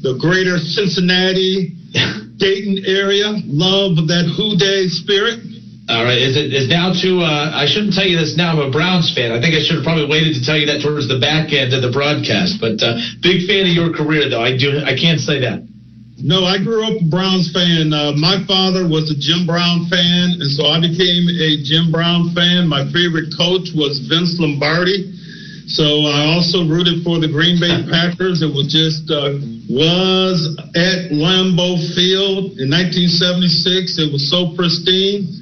the greater Cincinnati, (laughs) Dayton area. Love that Who Dey spirit. All right, is it is now to? Uh, I shouldn't tell you this now. I'm a Browns fan. I think I should have probably waited to tell you that towards the back end of the broadcast. But uh, big fan of your career, though. I do. I can't say that. No, I grew up a Browns fan. Uh, my father was a Jim Brown fan, and so I became a Jim Brown fan. My favorite coach was Vince Lombardi. So I also rooted for the Green Bay (laughs) Packers. It was just uh, was at Lambeau Field in 1976. It was so pristine.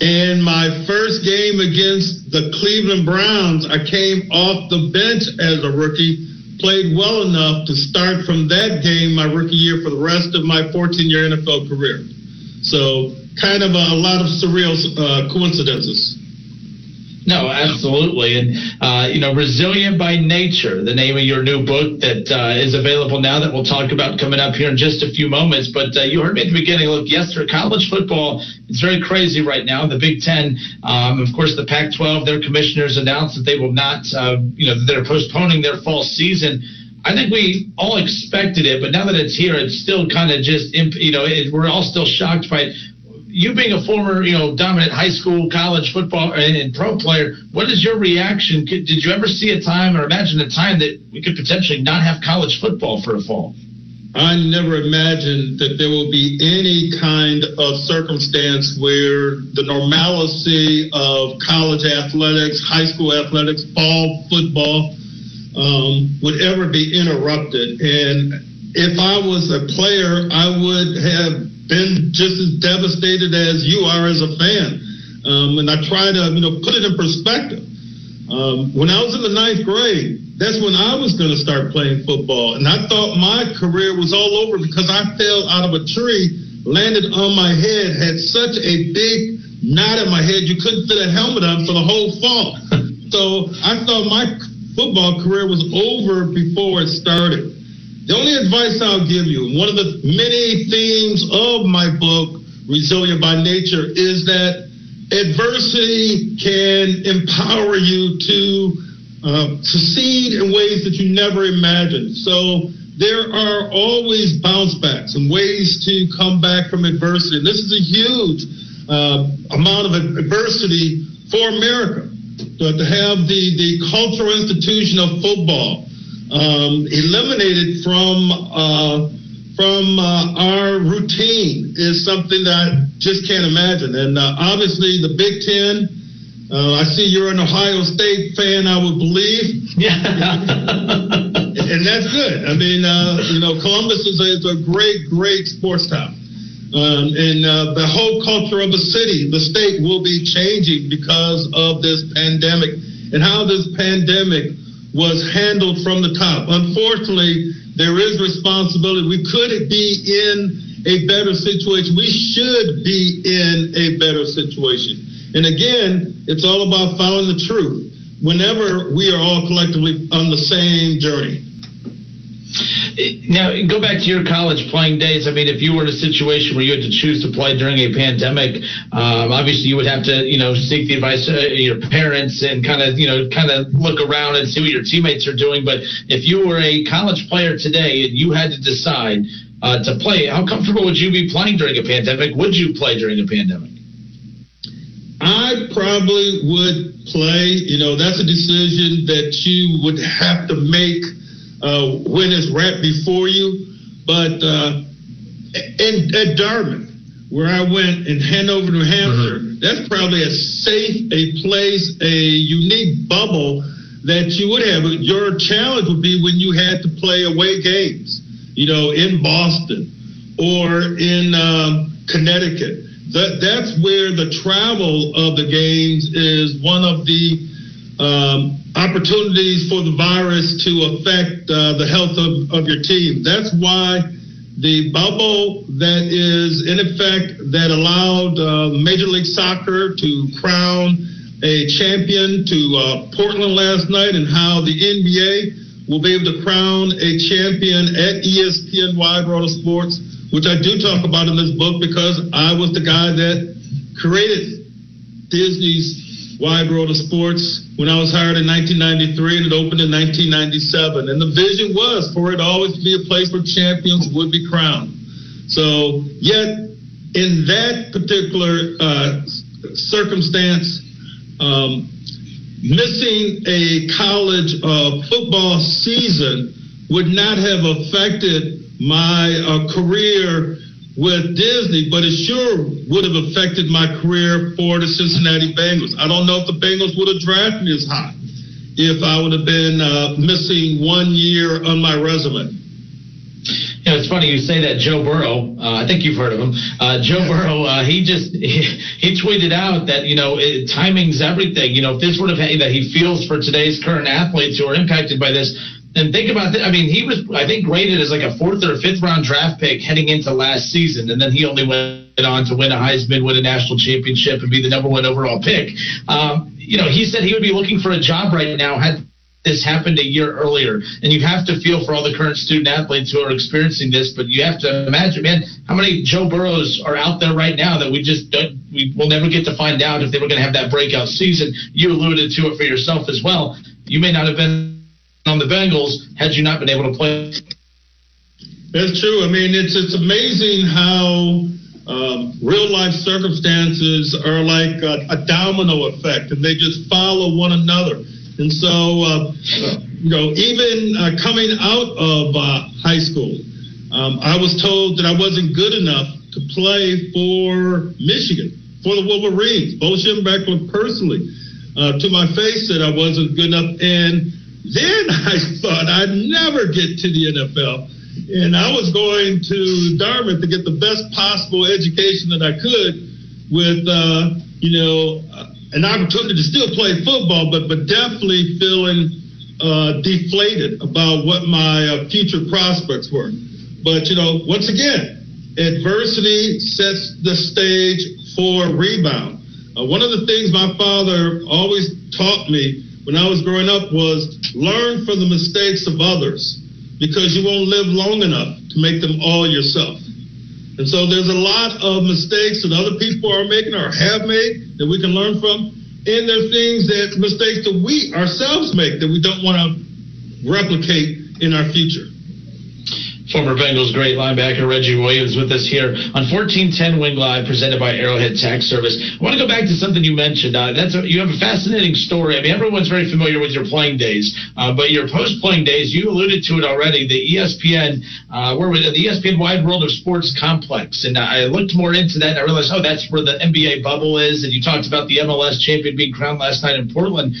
And my first game against the Cleveland Browns, I came off the bench as a rookie, played well enough to start from that game my rookie year for the rest of my 14 year NFL career. So, kind of a, a lot of surreal uh, coincidences. No, absolutely, and uh, you know, resilient by nature, the name of your new book that uh, is available now that we'll talk about coming up here in just a few moments. But uh, you heard me at the beginning. Look, yesterday, college football it's very crazy right now. The Big Ten, um, of course, the Pac-12, their commissioners announced that they will not, uh, you know, they're postponing their fall season. I think we all expected it, but now that it's here, it's still kind of just, you know, it, we're all still shocked by it you being a former, you know, dominant high school, college football, and, pro player, what is your reaction? Did you ever see a time or imagine a time that we could potentially not have college football for a fall? I never imagined that there will be any kind of circumstance where the normalcy of college athletics, high school athletics, fall football um, would ever be interrupted. And if I was a player, I would have been just as devastated as you are as a fan. Um, and I try to, you know, put it in perspective. Um, when I was in the ninth grade, that's when I was going to start playing football. And I thought my career was all over because I fell out of a tree, landed on my head, had such a big knot in my head, you couldn't fit a helmet on for the whole fall. (laughs) so I thought my football career was over before it started. The only advice I'll give you, one of the many themes of my book, Resilient by Nature, is that adversity can empower you to uh, succeed in ways that you never imagined. So there are always bounce backs and ways to come back from adversity. And this is a huge uh, amount of adversity for America. But to have the, the cultural institution of football um, eliminated from uh, from uh, our routine is something that I just can't imagine. And uh, obviously, the Big Ten. Uh, I see you're an Ohio State fan. I would believe. Yeah. (laughs) and that's good. I mean, uh, you know, Columbus is a, is a great, great sports town. Um, and uh, the whole culture of the city, the state will be changing because of this pandemic and how this pandemic was handled from the top. Unfortunately, there is responsibility. We could be in a better situation. We should be in a better situation. And again, it's all about following the truth whenever we are all collectively on the same journey. Now, go back to your college playing days. I mean, if you were in a situation where you had to choose to play during a pandemic, um, obviously you would have to, you know, seek the advice of your parents and kind of, you know, kind of look around and see what your teammates are doing. But if you were a college player today and you had to decide uh, to play, how comfortable would you be playing during a pandemic? Would you play during a pandemic? I probably would play. You know, that's a decision that you would have to make uh, when it's right before you. But uh, in, at Dartmouth, where I went in Hanover, New Hampshire, mm-hmm. that's probably a safe, a place, a unique bubble that you would have. Your challenge would be when you had to play away games, you know, in Boston or in um, Connecticut. That, that's where the travel of the games is one of the um, opportunities for the virus to affect uh, the health of, of your team. That's why the bubble that is in effect that allowed uh, Major League Soccer to crown a champion to uh, Portland last night, and how the NBA will be able to crown a champion at ESPN Wide World of Sports, which I do talk about in this book because I was the guy that created Disney's Wide World of Sports when I was hired in 1993 and it opened in 1997. And the vision was for it always to be a place where champions would be crowned. So, yet in that particular uh, circumstance, um, missing a college uh, football season would not have affected my uh, career with Disney, but it sure would have affected my career for the Cincinnati Bengals. I don't know if the Bengals would have drafted me as high if I would have been uh, missing one year on my resume. You know, it's funny you say that. Joe Burrow, uh, I think you've heard of him. Uh, Joe Burrow, uh, he just (laughs) he, he, tweeted out that you know it, timing's everything. You know, if this would have that he feels for today's current athletes who are impacted by this and think about that. I mean, he was, I think, graded as like a fourth or fifth round draft pick heading into last season, and then he only went on to win a Heisman, win a national championship, and be the number one overall pick. Um, you know, he said he would be looking for a job right now had this happened a year earlier. And you have to feel for all the current student athletes who are experiencing this, but you have to imagine, man, how many Joe Burrows are out there right now that we just don't, we will never get to find out if they were going to have that breakout season. You alluded to it for yourself as well. You may not have been on the Bengals had you not been able to play. That's true. I mean, it's it's amazing how um, real life circumstances are like a, a, domino effect, and they just follow one another. And so, uh, you know, even uh, coming out of uh, high school, um, I was told that I wasn't good enough to play for Michigan, for the Wolverines. Bo Schembechler personally, uh, to my face, said I wasn't good enough, and then (laughs) I thought I'd never get to the NFL. And I was going to Dartmouth to get the best possible education that I could with, uh, you know, uh, an opportunity to still play football, but, but definitely feeling uh, deflated about what my uh, future prospects were. But, you know, once again, adversity sets the stage for rebound. Uh, one of the things my father always taught me when I was growing up was learn from the mistakes of others because you won't live long enough to make them all yourself. And so there's a lot of mistakes that other people are making or have made that we can learn from. And there's things that mistakes that we ourselves make that we don't want to replicate in our future. Former Bengals great linebacker Reggie Williams with us here on 1410 Wing Live, presented by Arrowhead Tax Service. I want to go back to something you mentioned. Uh, that's a, you have a fascinating story. I mean, everyone's very familiar with your playing days, uh, but your post-playing days, you alluded to it already. The ESPN, uh, where was? The ESPN Wide World of Sports complex, and I looked more into that, and I realized, oh, that's where the NBA bubble is. And you talked about the MLS champion being crowned last night in Portland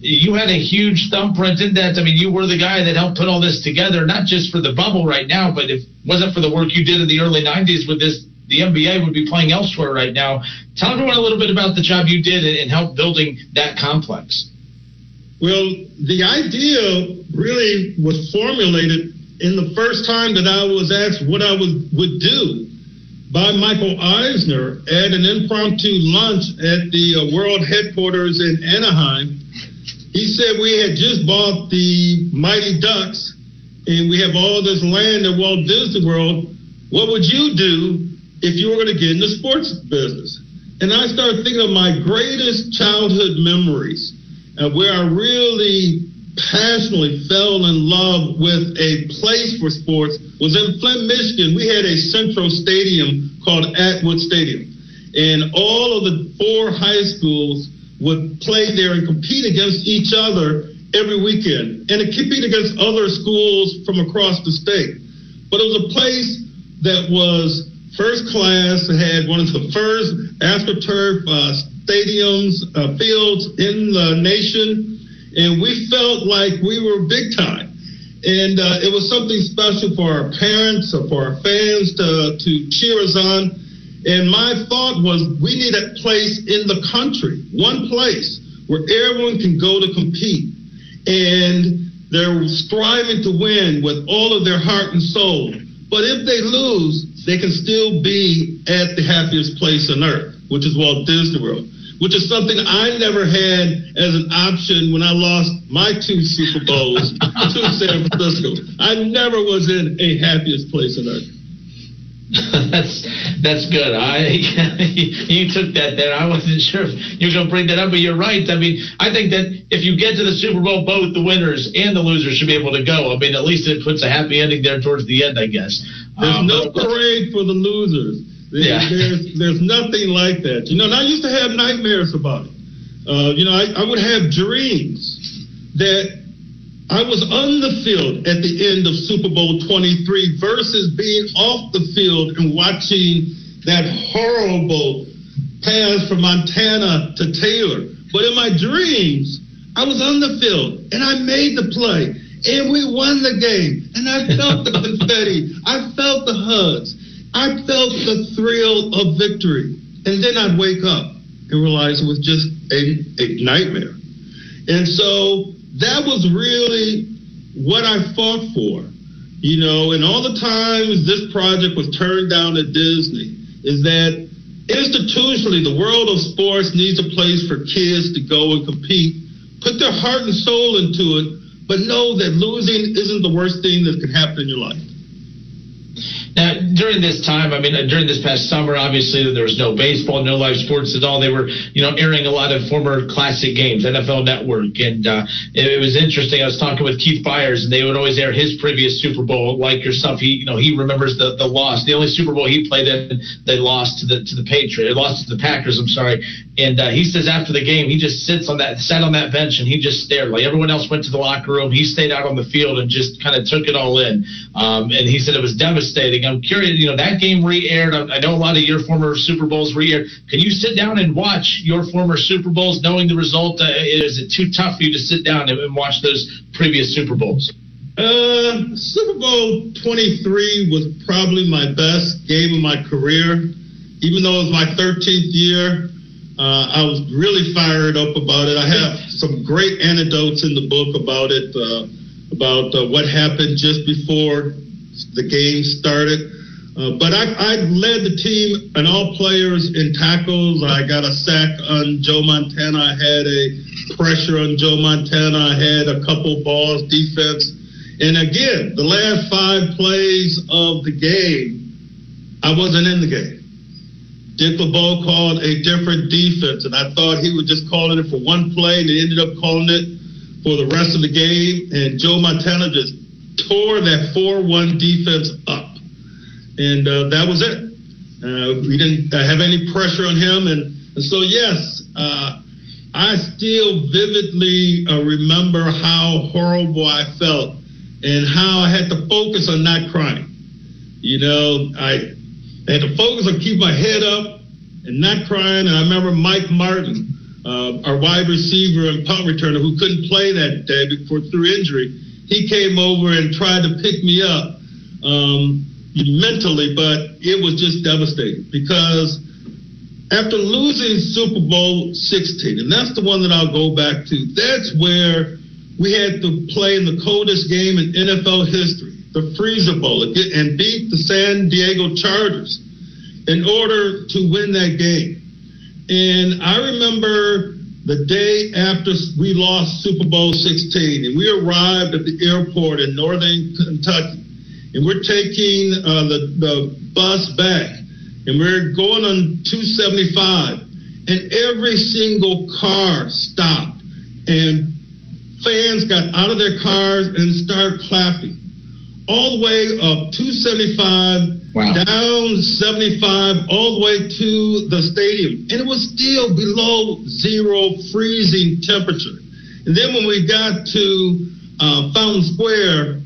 you had a huge thumbprint in that. I mean, you were the guy that helped put all this together, not just for the bubble right now, but if it wasn't for the work you did in the early 90s with this, the NBA would be playing elsewhere right now. Tell everyone a little bit about the job you did in help building that complex. Well, the idea really was formulated in the first time that I was asked what I would, would do by Michael Eisner at an impromptu lunch at the uh, world headquarters in Anaheim he said we had just bought the Mighty Ducks and we have all this land at Walt Disney World. What would you do if you were going to get in the sports business? And I started thinking of my greatest childhood memories and where I really passionately fell in love with a place for sports was in Flint, Michigan. We had a central stadium called Atwood Stadium. And all of the four high schools would play there and compete against each other every weekend and compete against other schools from across the state. But it was a place that was first class, had one of the first AstroTurf uh, stadiums, uh, fields in the nation, and we felt like we were big time. And uh, it was something special for our parents, or for our fans to, to cheer us on. And my thought was we need a place in the country, one place where everyone can go to compete. And they're striving to win with all of their heart and soul. But if they lose, they can still be at the happiest place on earth, which is Walt Disney World, which is something I never had as an option when I lost my two Super Bowls to San Francisco. I never was in a happiest place on earth. (laughs) that's that's good. I (laughs) you took that there. I wasn't sure if you're going to bring that up, but you're right. I mean, I think that if you get to the Super Bowl, both the winners and the losers should be able to go. I mean, at least it puts a happy ending there towards the end, I guess. There's um, no parade for the losers. There, yeah. There's there's nothing like that. You know, and I used to have nightmares about it. Uh, you know, I, I would have dreams that I was on the field at the end of Super Bowl 23 versus being off the field and watching that horrible pass from Montana to Taylor. But in my dreams, I was on the field and I made the play and we won the game. And I felt the (laughs) confetti. I felt the hugs. I felt the thrill of victory. And then I'd wake up and realize it was just a, a nightmare. And so that was really what I fought for. You know, and all the times this project was turned down at Disney is that institutionally the world of sports needs a place for kids to go and compete, put their heart and soul into it, but know that losing isn't the worst thing that can happen in your life. Now, during this time, I mean, uh, during this past summer, obviously there was no baseball, no live sports at all. They were, you know, airing a lot of former classic games, NFL Network, and uh, it, it, was interesting. I was talking with Keith Byars, and they would always air his previous Super Bowl, like yourself. He, you know, he remembers the the loss. The only Super Bowl he played in, they lost to the to the Patriots, lost to the Packers. I'm sorry. And uh, he says after the game, he just sits on that, sat on that bench, and he just stared. Like everyone else went to the locker room, he stayed out on the field and just kind of took it all in. Um, and he said it was devastating. I'm curious, you know, that game re-aired. I know a lot of your former Super Bowls re-aired. Can you sit down and watch your former Super Bowls, knowing the result? Uh, is it too tough for you to sit down and, watch those previous Super Bowls? Uh, Super Bowl 23 was probably my best game of my career. Even though it was my 13th year, uh, I was really fired up about it. I have some great anecdotes in the book about it, uh, about uh, what happened just before the game started. Uh, but I, I, led the team and all players in tackles. I got a sack on Joe Montana. I had a pressure on Joe Montana. I had a couple balls defense. And again, the last five plays of the game, I wasn't in the game. Dick LeBeau called a different defense, and I thought he was just calling it for one play, and he ended up calling it for the rest of the game. And Joe Montana just tore that 4-1 defense up, and uh, that was it. Uh, we didn't uh, have any pressure on him, and, and so yes, uh, I still vividly uh, remember how horrible I felt and how I had to focus on not crying. You know, I I had to focus on keep my head up and not crying. And I remember Mike Martin, uh, our wide receiver and punt returner, who couldn't play that day before through injury. He came over and tried to pick me up um, mentally, but it was just devastating because after losing Super Bowl 16, and that's the one that I'll go back to, that's where we had to play in the coldest game in NFL history the Freezer Bowl and beat the San Diego Chargers in order to win that game. And I remember the day after we lost Super Bowl 16, and we arrived at the airport in northern Kentucky, and we're taking uh, the, the bus back, and we're going on 275, and every single car stopped, and fans got out of their cars and started clapping all the way up 275, wow. down 75, all the way to the stadium. And it was still below zero freezing temperature. And then when we got to uh, Fountain Square,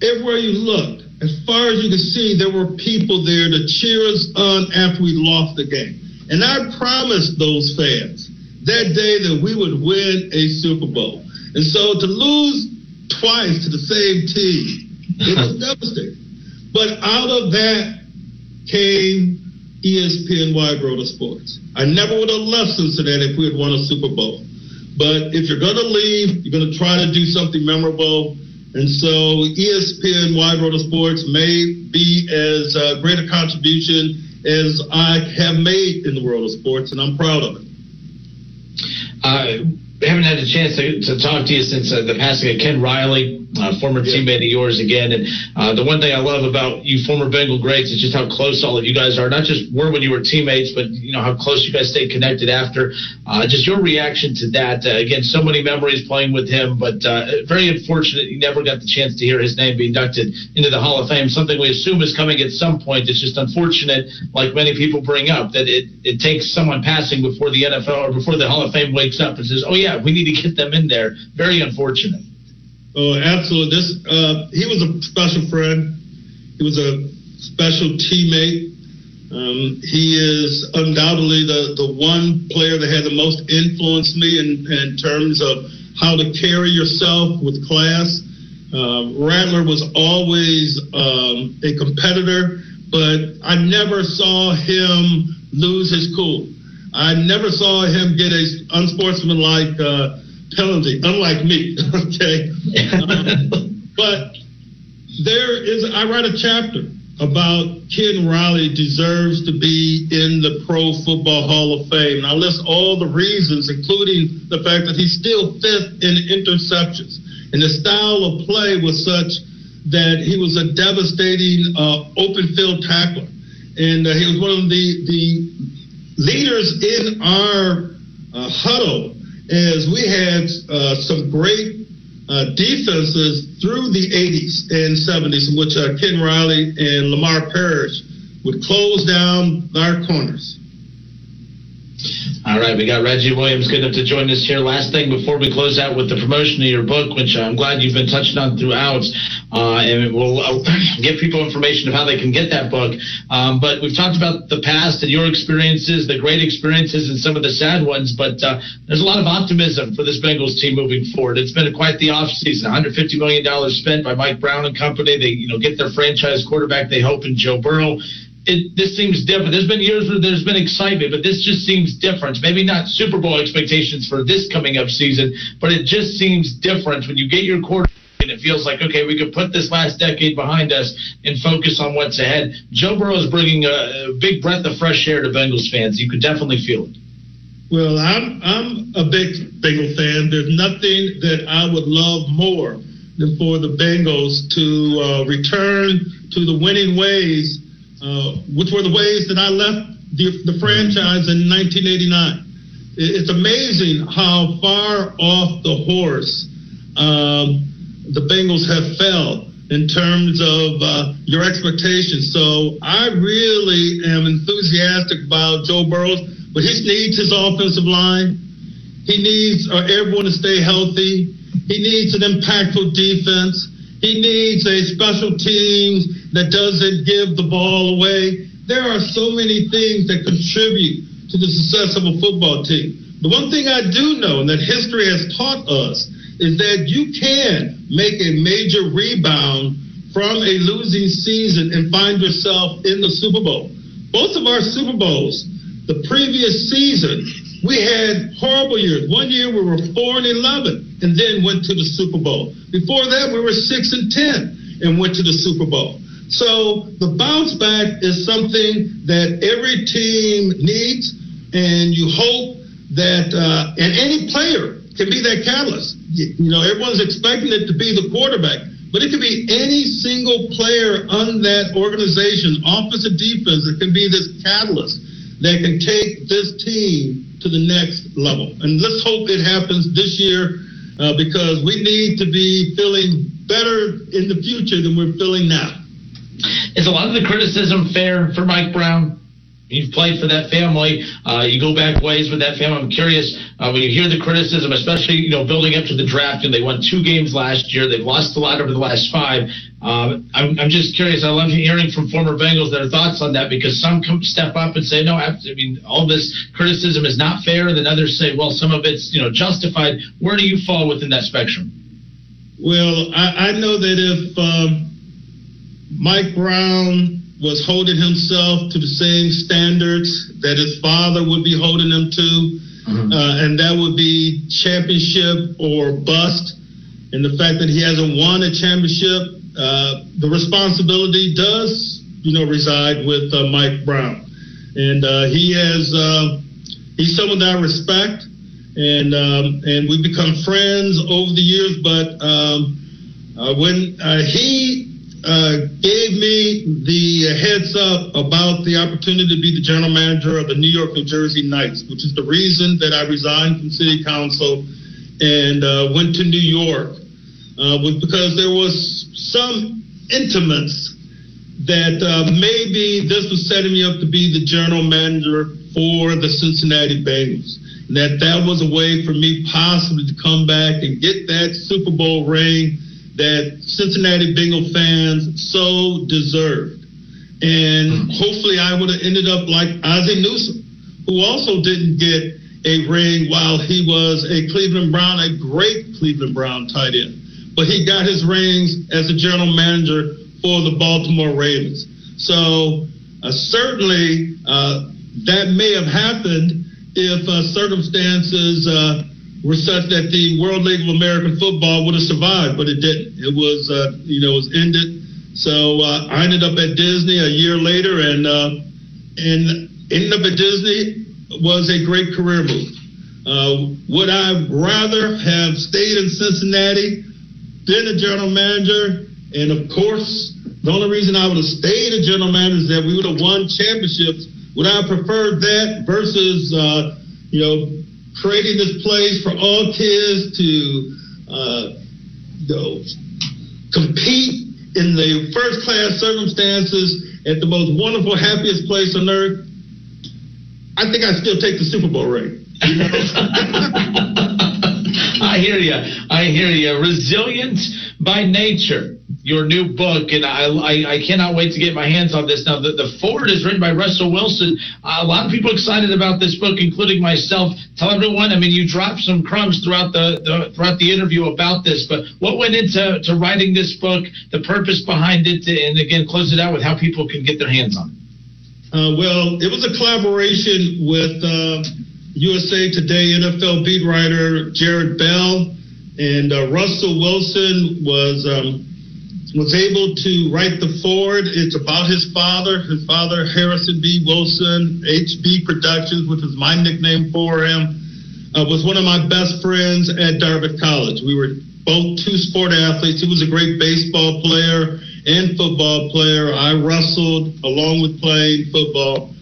everywhere you looked, as far as you could see, there were people there to cheer us on after we lost the game. And I promised those fans that day that we would win a Super Bowl. And so to lose twice to the same team, it was (laughs) devastating. But out of that came ESPN Wide World of Sports. I never would have left Cincinnati if we had won a Super Bowl. But if you're going to leave, you're going to try to do something memorable. And so ESPN Wide World of Sports may be as uh, great a contribution as I have made in the world of sports, and I'm proud of it. I haven't had a chance to, to talk to you since uh, the passing of Ken Riley uh, former yeah. teammate of yours again. And uh, the one thing I love about you former Bengal greats is just how close all of you guys are. Not just were when you were teammates, but you know how close you guys stayed connected after. Uh, just your reaction to that. Uh, again, so many memories playing with him, but uh, very unfortunate you never got the chance to hear his name be inducted into the Hall of Fame. Something we assume is coming at some point. It's just unfortunate, like many people bring up, that it, it takes someone passing before the NFL or before the Hall of Fame wakes up and says, "Oh yeah, we need to get them in there." Very unfortunate. Oh, absolutely. This uh, he was a special friend. He was a special teammate. Um, he is undoubtedly the, the one player that had the most influenced me in, in terms of how to carry yourself with class. Uh, Rattler was always um, a competitor, but I never saw him lose his cool. I never saw him get a unsportsmanlike uh, penalty, unlike me. (laughs) okay, um, (laughs) but there is. I write a chapter about Ken Riley deserves to be in the Pro Football Hall of Fame. And I list all the reasons, including the fact that he's still fifth in interceptions. And the style of play was such that he was a devastating uh, open field tackler. And uh, he was one of the, the leaders in our uh, huddle is we had uh, some great uh, defenses through the 80s and 70s in which uh, Ken Riley and Lamar Parrish would close down our corners. All right, we got Reggie Williams good enough to join us here. Last thing before we close out with the promotion of your book, which I'm glad you've been touching on throughout, uh, and we'll uh, (laughs) give people information of how they can get that book. Um, but we've talked about the past and your experiences, the great experiences, and some of the sad ones. But uh, there's a lot of optimism for this Bengals team moving forward. It's been quite the offseason. 150 million dollars spent by Mike Brown and company. They, you know, get their franchise quarterback they hope in Joe Burrow it, this seems different. There's been years where there's been excitement, but this just seems different. Maybe not Super Bowl expectations for this coming up season, but it just seems different when you get your quarterback and it feels like okay, we could put this last decade behind us and focus on what's ahead. Joe Burrow is bringing a, a big breath of fresh air to Bengals fans. You could definitely feel it. Well, I'm I'm a big Bengal fan. There's nothing that I would love more than for the Bengals to uh, return to the winning ways, uh, which were the ways that I left the, the franchise in 1989. It's amazing how far off the horse um, the Bengals have fell in terms of uh, your expectations. So I really am enthusiastic about Joe Burrows, but he needs his offensive line. He needs uh, everyone to stay healthy. He needs an impactful defense. He needs a special team that doesn't give the ball away. There are so many things that contribute to the success of a football team. The one thing I do know, and that history has taught us, is that you can make a major rebound from a losing season and find yourself in the Super Bowl. Both of our Super Bowls, the previous season, we had horrible years. One year we were 4 and 11 and then went to the Super Bowl. Before that, we were 6 and 10 and went to the Super Bowl. So the bounce back is something that every team needs, and you hope that, uh, and any player can be that catalyst. You know, everyone's expecting it to be the quarterback, but it could be any single player on that organization, offensive defense, that can be this catalyst that can take this team to the next level. And let's hope it happens this year uh, because we need to be feeling better in the future than we're feeling now. Is a lot of the criticism fair for Mike Brown? You've played for that family. Uh, you go back ways with that family. I'm curious uh, when you hear the criticism, especially you know building up to the draft, and they won two games last year. They've lost a lot over the last five. Uh, I'm, I'm just curious. I love hearing from former Bengals their thoughts on that because some come step up and say, no, I mean all this criticism is not fair. Then others say, well, some of it's you know justified. Where do you fall within that spectrum? Well, I, I know that if um, Mike Brown was holding himself to the same standards that his father would be holding him to, mm-hmm. uh, and that would be championship or bust. And the fact that he hasn't won a championship, uh, the responsibility does, you know, reside with uh, Mike Brown, and uh, he has uh, he's someone that I respect, and um, and we've become friends over the years. But um, uh, when he uh, gave me the heads up about the opportunity to be the general manager of the New York, New Jersey Knights, which is the reason that I resigned from city council and uh, went to New York, uh, was because there was some intimates that uh, maybe this was setting me up to be the general manager for the Cincinnati Bengals. That that was a way for me possibly to come back and get that Super Bowl ring that Cincinnati Bengal fans so deserved. And hopefully I would have ended up like Ozzie Newsome, who also didn't get a ring while he was a Cleveland Brown, a great Cleveland Brown tight end. But he got his rings as a general manager for the Baltimore Ravens. So uh, certainly uh, that may have happened if uh, circumstances uh, were such that the World League of American Football would have survived, but it didn't. It was, uh, you know, it was ended. So uh, I ended up at Disney a year later, and uh, and ending up at Disney was a great career move. Uh, would I rather have stayed in Cincinnati, been a general manager, and of course, the only reason I would have stayed a general manager is that we would have won championships. Would I preferred that versus, uh, you know, creating this place for all kids to uh, you know, compete in the first class circumstances at the most wonderful, happiest place on earth, I think I'd still take the Super Bowl ring. (laughs) I hear you. I hear you. Resilient by nature your new book, and I, I, I, cannot wait to get my hands on this. Now, the, the forward is written by Russell Wilson. Uh, a lot of people excited about this book, including myself. Tell everyone. I mean, you dropped some crumbs throughout the, the throughout the interview about this, but what went into to writing this book, the purpose behind it, and again, close it out with how people can get their hands on it. Uh, well, it was a collaboration with uh, USA Today NFL beat writer Jarrett Bell, and uh, Russell Wilson was. Um, was able to write the forward. It's about his father, his father, Harrison B. Wilson, HB Productions, which was my nickname for him, uh, was one of my best friends at Dartmouth College. We were both two sport athletes. He was a great baseball player and football player. I wrestled along with playing football.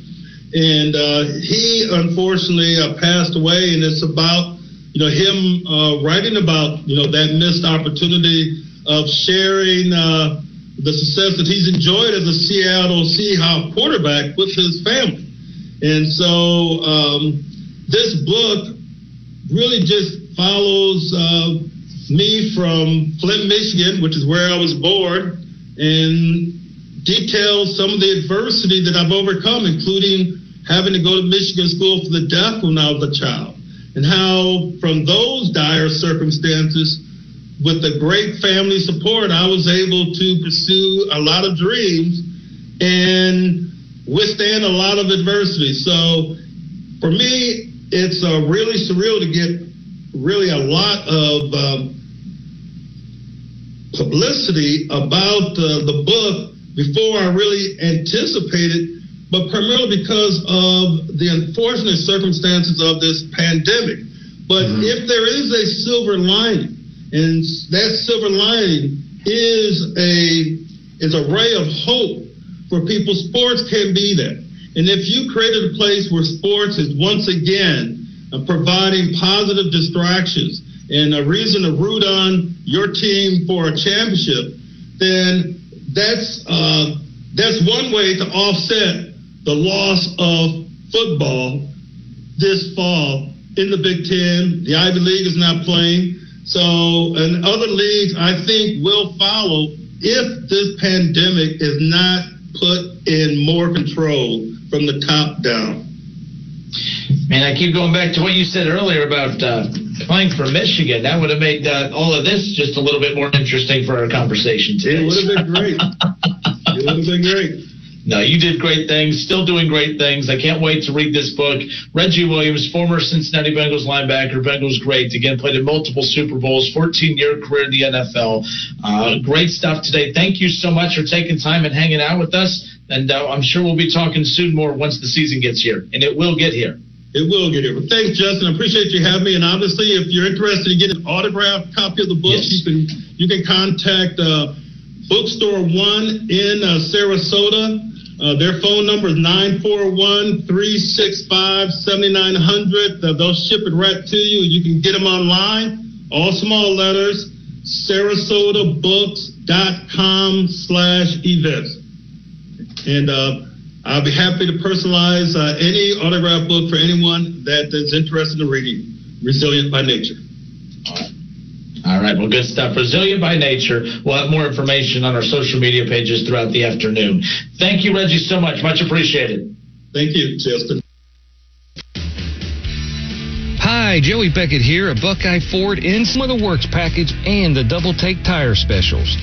And uh, he unfortunately uh, passed away, and it's about you know him uh, writing about you know that missed opportunity of sharing uh, the success that he's enjoyed as a Seattle Seahawks quarterback with his family. And so um, this book really just follows uh, me from Flint, Michigan, which is where I was born, and details some of the adversity that I've overcome, including having to go to Michigan School for the Deaf when I was a child, and how from those dire circumstances, with the great family support, I was able to pursue a lot of dreams and withstand a lot of adversity. So for me, it's uh, really surreal to get really a lot of um, publicity about uh, the book before I really anticipated, but primarily because of the unfortunate circumstances of this pandemic. But mm-hmm. if there is a silver lining, and that silver lining is a is a ray of hope for people, sports can be that. And if you created a place where sports is once again uh, providing positive distractions and a reason to root on your team for a championship, then that's uh, that's one way to offset the loss of football this fall in the Big Ten. The Ivy League is not playing. So, and other leagues, I think, will follow if this pandemic is not put in more control from the top down. Man, I keep going back to what you said earlier about uh, playing for Michigan. That would have made uh, all of this just a little bit more interesting for our conversation today. It would have been great. (laughs) it would have been great. No, you did great things, still doing great things. I can't wait to read this book. Reggie Williams, former Cincinnati Bengals linebacker, Bengals great. Again, played in multiple Super Bowls, 14 year career in the NFL. Uh, great stuff today. Thank you so much for taking time and hanging out with us. And uh, I'm sure we'll be talking soon more once the season gets here. And it will get here. It will get here. Well, thanks, Justin. I appreciate you having me. And obviously, if you're interested in getting an autographed copy of the book, yes. you can you can contact uh, Bookstore One in uh, Sarasota. Uh, their phone number is 941-365-7900. Uh, they'll ship it right to you. You can get them online, all small letters, sarasotabooks.com slash events. And uh, I'll be happy to personalize uh, any autograph book for anyone that is interested in reading Resilient by Nature. All right, well, good stuff. Resilient by nature. We'll have more information on our social media pages throughout the afternoon. Thank you, Reggie, so much. Much appreciated. Thank you, Justin. Hi, Joey Beckett here at Buckeye Ford in some of the works package and the double take tire specials.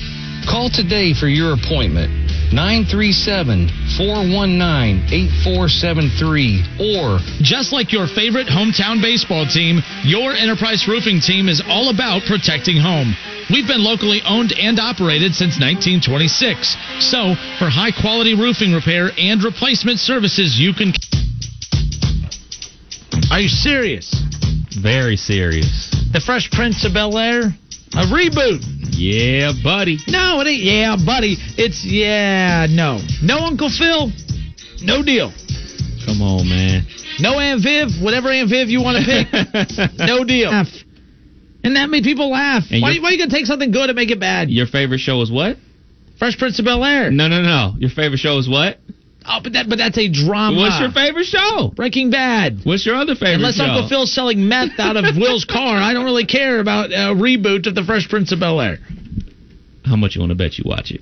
Call today for your appointment. 937 419 8473 or just like your favorite hometown baseball team, your Enterprise Roofing team is all about protecting home. We've been locally owned and operated since 1926. So, for high quality roofing repair and replacement services, you can. Are you serious? Very serious. The Fresh Prince of Bel Air? A reboot. Yeah, buddy. No, it ain't. Yeah, buddy. It's yeah, no, no Uncle Phil, no deal. Come on, man. No Aunt Viv, whatever Aunt Viv you want to pick, (laughs) no deal. And that made people laugh. why, why are you gonna take something good and make it bad? Your favorite show is what? Fresh Prince of Bel Air. No, no, no. Your favorite show is what? Oh, but that but that's a drama. What's your favorite show? Breaking Bad. What's your other favorite Unless show? Uncle Phil's selling meth out of Will's car, I don't really care about a reboot of The Fresh Prince of Bel Air. How much you want to bet you watch it?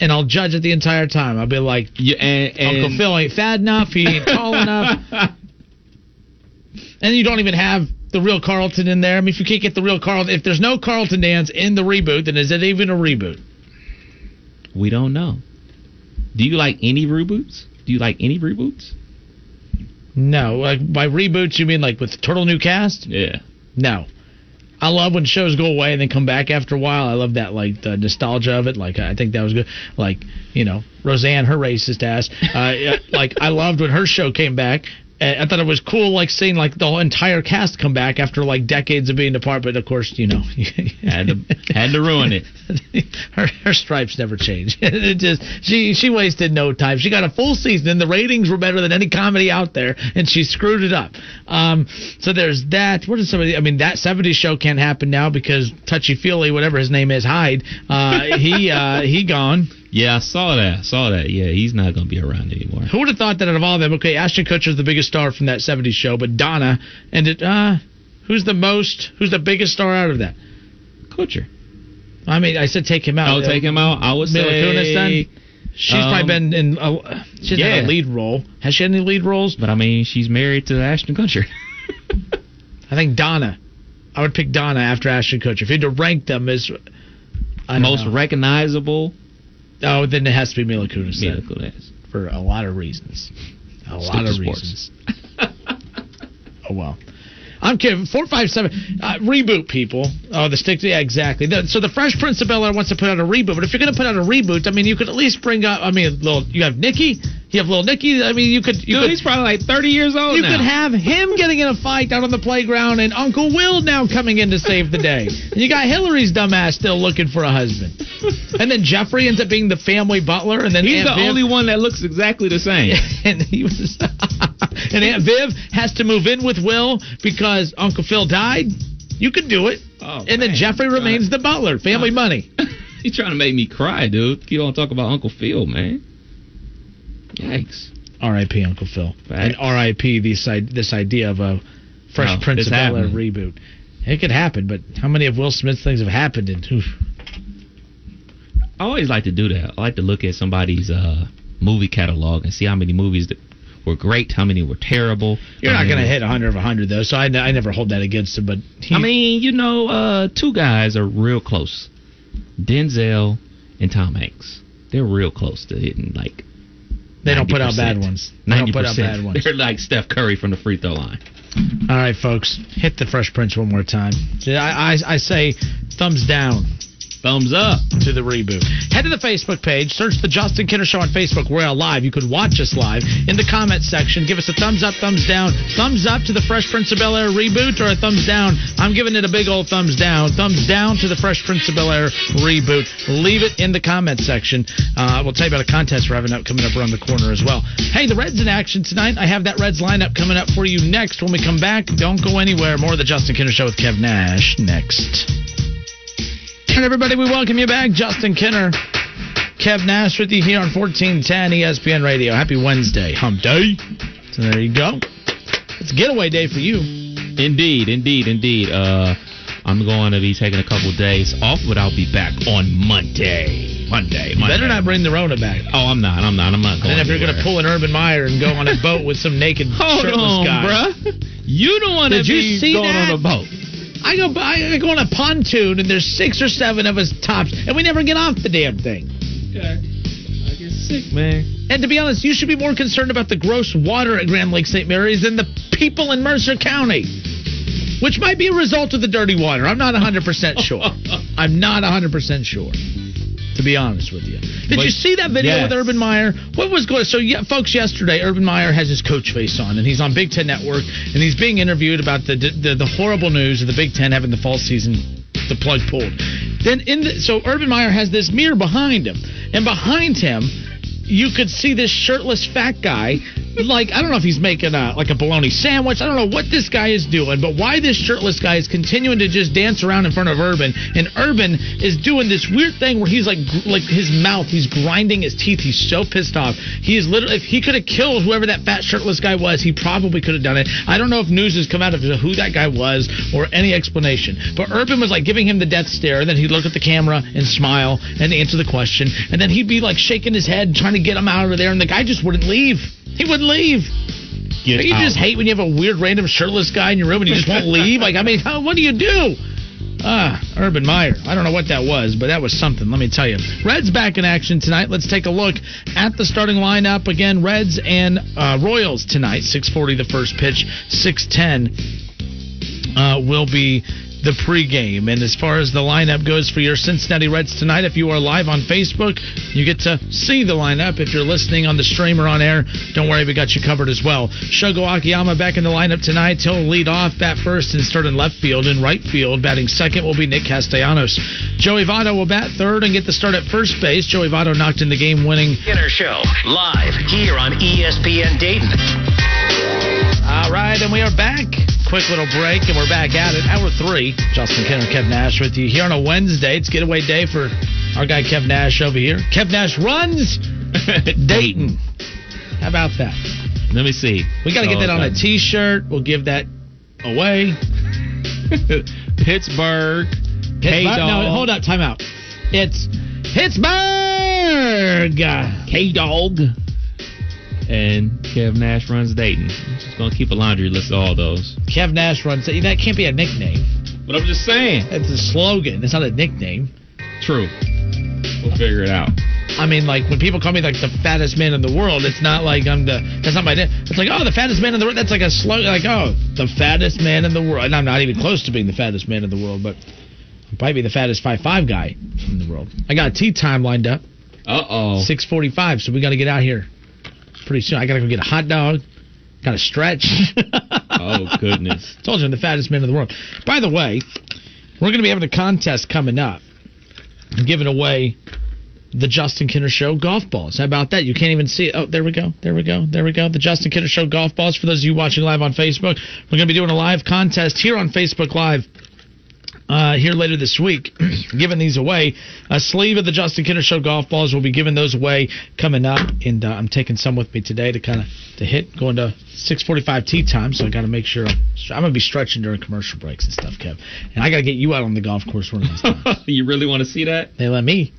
And I'll judge it the entire time. I'll be like, yeah, and, and Uncle Phil ain't fat enough. He ain't tall enough. (laughs) And you don't even have the real Carlton in there. I mean, if you can't get the real Carlton, if there's no Carlton dance in the reboot, then is it even a reboot? We don't know. Do you like any reboots? Do you like any reboots? No. Like by reboots, you mean like with Turtle New Cast? Yeah. No. I love when shows go away and then come back after a while. I love that, like the nostalgia of it. Like I think that was good. Like you know, Roseanne, her racist ass. Uh, (laughs) like I loved when her show came back I thought it was cool, like seeing like the whole entire cast come back after like decades of being apart. But of course, you know, (laughs) had to had to ruin it. (laughs) her her stripes never change. (laughs) it just she she wasted no time. She got a full season, and the ratings were better than any comedy out there, and she screwed it up. Um, so there's that. What is somebody? I mean, that '70s show can't happen now because touchy feely, whatever his name is, Hyde. Uh, he uh, he gone. Yeah, I saw that. I saw that. Yeah, he's not going to be around anymore. Who would have thought that out of all of them? Okay, Ashton Kutcher's the biggest star from that '70s show, but Donna and it. Uh, who's the most? Who's the biggest star out of that? Kutcher. I mean, I said take him out. I'll take him out. I would Mila say Kunis then. She's um, probably been in. A, she's yeah. had a lead role. Has she had any lead roles? But I mean, she's married to Ashton Kutcher. (laughs) I think Donna. I would pick Donna after Ashton Kutcher. If you had to rank them as Most know. recognizable. Oh, then it has to be Mila Kunis. Mila then, Kunis. for a lot of reasons. A Stick lot of reasons. (laughs) oh well. I'm kidding. Four five seven uh, reboot people. Oh, the stick. Yeah, exactly. The- so the Fresh Prince of Bel Air wants to put out a reboot, but if you're going to put out a reboot, I mean, you could at least bring up. I mean, little. You have Nicky. You have little Nicky. I mean, you could. You Dude, could, he's probably like 30 years old You now. could have him (laughs) getting in a fight out on the playground, and Uncle Will now coming in to save the day. And (laughs) you got Hilary's dumbass still looking for a husband, and then Jeffrey ends up being the family butler, and then He's Aunt the Viv- only one that looks exactly the same. (laughs) and he was and Aunt Viv has to move in with Will because Uncle Phil died. You could do it. Oh, and then. Jeffrey remains the butler. Family money. He's trying to make me cry, dude. You on talking about Uncle Phil, man. Yikes. R.I.P. Uncle Phil. And R.I.P. This this idea of a Fresh No, Prince of Bel Air reboot. It could happen, but how many of Will Smith's things have happened? And oof. I always like to do that. I like to look at somebody's uh, movie catalog and see how many movies that were great, how many were terrible. you're not going to hit 100 of 100 though, so I, n- I never hold that against him. But he, I mean, you know, uh, two guys are real close. Denzel and Tom Hanks. They're real close to hitting like. They don't put out bad ones. They don't put out 90%. bad ones. They're like Steph Curry from the free throw line. All right, folks, hit the Fresh Prince one more time. I, I, I say thumbs down. Thumbs up to the reboot. Head to the Facebook page, search the Justin Kinner Show on Facebook. We're live. You could watch us live in the comment section. Give us a thumbs up, thumbs down, thumbs up to the Fresh Prince of Bel Air reboot, or a thumbs down. I'm giving it a big old thumbs down. Thumbs down to the Fresh Prince of Bel Air reboot. Leave it in the comment section. Uh, we'll tell you about a contest we're having up coming up around the corner as well. Hey, the Reds in action tonight. I have that Reds lineup coming up for you next. When we come back, don't go anywhere. More of the Justin Kinner Show with Kev Nash next. And everybody, we welcome you back. Justin Kinner, Kev Nash with you here on 1410 ESPN Radio. Happy Wednesday, hump day. So there you go. It's getaway day for you. Indeed, indeed, indeed. Uh, I'm going to be taking a couple days off, but I'll be back on Monday. Monday. Monday. better not bring the Rona back. Oh, I'm not. I'm not. I'm not going. And if you're going to pull an Urban Meyer and go on a boat with some naked (laughs) Hold shirtless on, guy. bruh. You don't want to Did you be see going that? on a boat. I go, I go on a pontoon and there's six or seven of us tops, and we never get off the damn thing. Okay. I get sick, man. And to be honest, you should be more concerned about the gross water at Grand Lake St. Mary's than the people in Mercer County, which might be a result of the dirty water. I'm not 100% sure. (laughs) I'm not 100% sure, to be honest with you. Did But- you see that video yes. with Urban Meyer? What was going So, yeah, folks, yesterday, Urban Meyer has his coach face on, and he's on Big Ten Network, and he's being interviewed about the, the, the horrible news of the Big Ten having the fall season the plug pulled. Then in the, so Urban Meyer has this mirror behind him, and behind him you could see this shirtless fat guy. Like I don't know if he's making a like a bologna sandwich. I don't know what this guy is doing, but why this shirtless guy is continuing to just dance around in front of Urban, and Urban is doing this weird thing where he's like like his mouth, he's grinding his teeth. He's so pissed off. He is literally if he could have killed whoever that fat shirtless guy was, he probably could have done it. I don't know if news has come out of who that guy was or any explanation, but Urban was like giving him the death stare. And then he'd look at the camera and smile and answer the question, and then he'd be like shaking his head trying to get him out of there, and the guy just wouldn't leave. He wouldn't leave. Get you out. just hate when you have a weird random shirtless guy in your room and you just won't (laughs) leave? Like, I mean, how, what do you do? Ah, Urban Meyer. I don't know what that was, but that was something, let me tell you. Reds back in action tonight. Let's take a look at the starting lineup. Again, Reds and uh, Royals tonight. 640 the first pitch, 610 uh, will be the pregame. And as far as the lineup goes for your Cincinnati Reds tonight, if you are live on Facebook, you get to see the lineup. If you're listening on the stream or on air, don't worry, we got you covered as well. Shogo Akiyama back in the lineup tonight. He'll lead off, bat first, and start in left field. In right field, batting second will be Nick Castellanos. Joey Votto will bat third and get the start at first base. Joey Votto knocked in the game winning. Skinner Show, live here on ESPN Dayton. All right, and we are back. Quick little break, and we're back at it. Hour three. Justin Kinner, Kev Nash with you here on a Wednesday. It's getaway day for our guy Kev Nash over here. Kev Nash runs (laughs) Dayton. How about that? Let me see. We got to get Oh, that on a okay. T-shirt. We'll give that away. (laughs) Pittsburgh. K No, hold up. Time out. It's Pittsburgh. K Dog. And Kev Nash runs Dayton. Just gonna keep a laundry list of all those. Kev Nash runs. That can't be a nickname. But I'm just saying. It's a slogan. It's not a nickname. True. We'll figure it out. I mean, like when people call me like the fattest man in the world, it's not like I'm the. That's not my. It's like oh, the fattest man in the world. That's like a slogan. Like oh, the fattest man in the world. And I'm not even close to being the fattest man in the world, but I'll probably be the fattest five five guy in the world. I got a tea time lined up. Uh oh. Six forty five. So we got to get out here pretty soon. I got to go get a hot dog. Got to stretch. (laughs) Oh goodness. (laughs) Told you I'm the fattest man in the world. By the way, we're going to be having a contest coming up, giving away the Justin Kinner Show golf balls. How about that? You can't even see it. Oh, there we go. There we go. There we go. The Justin Kinner Show golf balls. For those of you watching live on Facebook, we're going to be doing a live contest here on Facebook Live. Uh, here later this week, (clears throat) giving these away. A sleeve of the Justin Kinner Show golf balls will be giving those away coming up, and uh, I'm taking some with me today to kind of to hit going to 6:45 tea time. So I got to make sure I'm, I'm gonna be stretching during commercial breaks and stuff, Kev. And I got to get you out on the golf course one of these times. (laughs) you really want to see that? They let me.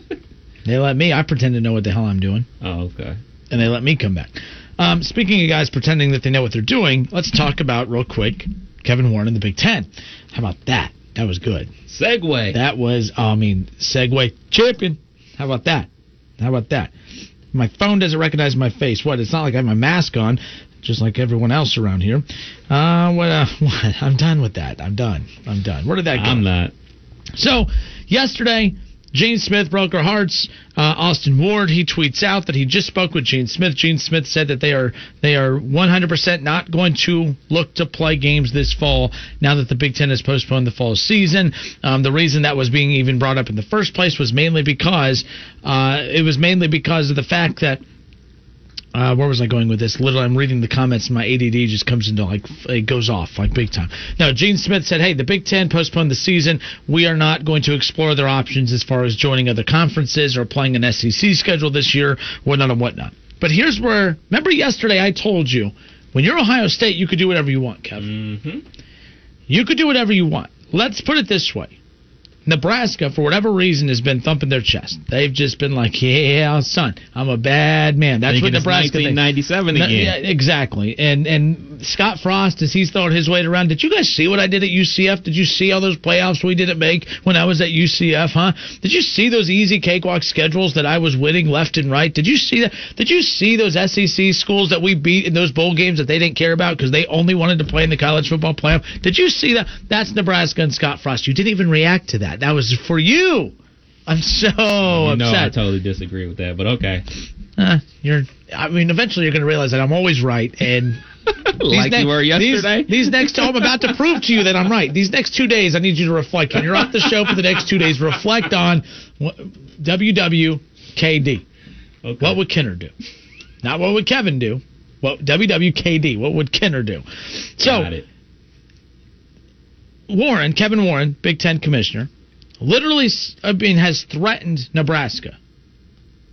(laughs) they let me. I pretend to know what the hell I'm doing, Oh, okay. and they let me come back. Um, speaking of guys pretending that they know what they're doing, let's talk about real quick Kevin Warren in the Big Ten. How about that? That was good. Segway. That was, I mean, Segway champion. How about that? How about that? My phone doesn't recognize my face. What? It's not like I have my mask on, just like everyone else around here. Uh, what? Uh, (laughs) what? I'm done with that. I'm done. I'm done. Where did that go? I'm not. So, yesterday, Gene Smith broke our hearts. Uh, Austin Ward he tweets out that he just spoke with Gene Smith. Gene Smith said that they are they are 100% not going to look to play games this fall now that the Big Ten has postponed the fall season. Um, the reason that was being even brought up in the first place was mainly because uh, it was mainly because of the fact that uh, where was I going with this? Literally, I'm reading the comments, and my ADD just comes into like it goes off like big time. Now, Gene Smith said, "Hey, the Big Ten postponed the season. We are not going to explore their options as far as joining other conferences or playing an SEC schedule this year, whatnot and whatnot." But here's where remember yesterday I told you when you're Ohio State, you could do whatever you want, Kevin. Mm-hmm. You could do whatever you want. Let's put it this way. Nebraska, for whatever reason, has been thumping their chest. They've just been like, "Yeah, son, I'm a bad man." That's Thinking what Nebraska. 1997 again. yeah, exactly. And and Scott Frost, as he's throwing his weight around, did you guys see what I did at UCF? Did you see all those playoffs we didn't make when I was at UCF? Huh? Did you see those easy cakewalk schedules that I was winning left and right? Did you see that? Did you see those SEC schools that we beat in those bowl games that they didn't care about because they only wanted to play in the college football playoff? Did you see that? That's Nebraska and Scott Frost. You didn't even react to that. That was for you. I'm so You know, I totally disagree with that, but okay. Uh, you're. I mean, eventually you're going to realize that I'm always right, and (laughs) Like you were yesterday. These, these next, I'm about to prove to you that I'm right. These next two days, I need you to reflect. When you're off the show for the next two days, reflect on WWKD. Okay. What would Kinner do? Not what would Kevin do. What WWKD? What would Kinner do? So. Warren, Kevin Warren, Big Ten commissioner, literally, I mean, has threatened Nebraska.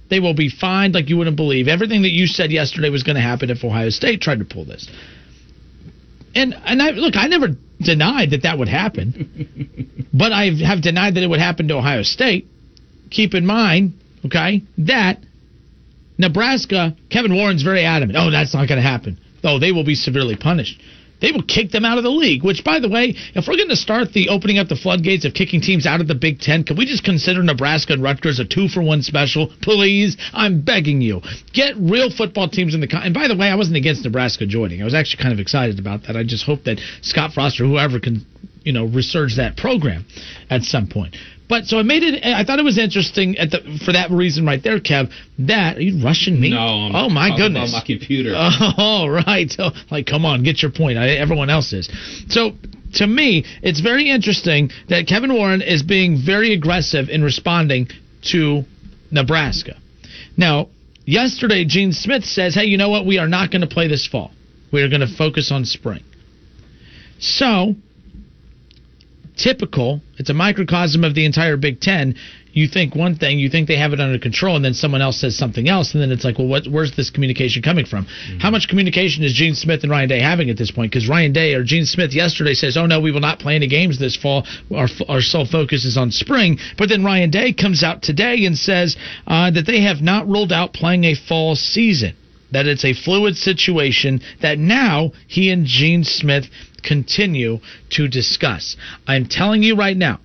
They will be fined like you wouldn't believe. Everything that you said yesterday was going to happen if Ohio State tried to pull this. And and I look, I never denied that that would happen, (laughs) but I have denied that it would happen to Ohio State. Keep in mind, okay, that Nebraska, Kevin Warren's very adamant. Oh, that's not going to happen. Oh, they will be severely punished. They will kick them out of the league. Which, by the way, if we're going to start the opening up the floodgates of kicking teams out of the Big Ten, can we just consider Nebraska and Rutgers a two for one special, please? I'm begging you, get real football teams in the. Con- and by the way, I wasn't against Nebraska joining. I was actually kind of excited about that. I just hope that Scott Frost or whoever can you know, resurge that program at some point. But so I made it. I thought it was interesting at the for that reason right there, Kev. That are you rushing me? No, I'm oh my goodness, about my computer. (laughs) Oh, right. Oh, like, come on, get your point. I, everyone else is. So to me, it's very interesting that Kevin Warren is being very aggressive in responding to Nebraska. Now, yesterday, Gene Smith says, "Hey, you know what? We are not going to play this fall. We are going to focus on spring." So typical. It's a microcosm of the entire Big Ten. You think one thing, you think they have it under control, and then someone else says something else, and then it's like, well, what, where's this communication coming from? Mm-hmm. How much communication is Gene Smith and Ryan Day having at this point? Because Ryan Day or Gene Smith yesterday says, oh no, we will not play any games this fall. Our, our sole focus is on spring. But then Ryan Day comes out today and says uh, that they have not ruled out playing a fall season that it's a fluid situation that now he and Gene Smith continue to discuss. I'm telling you right now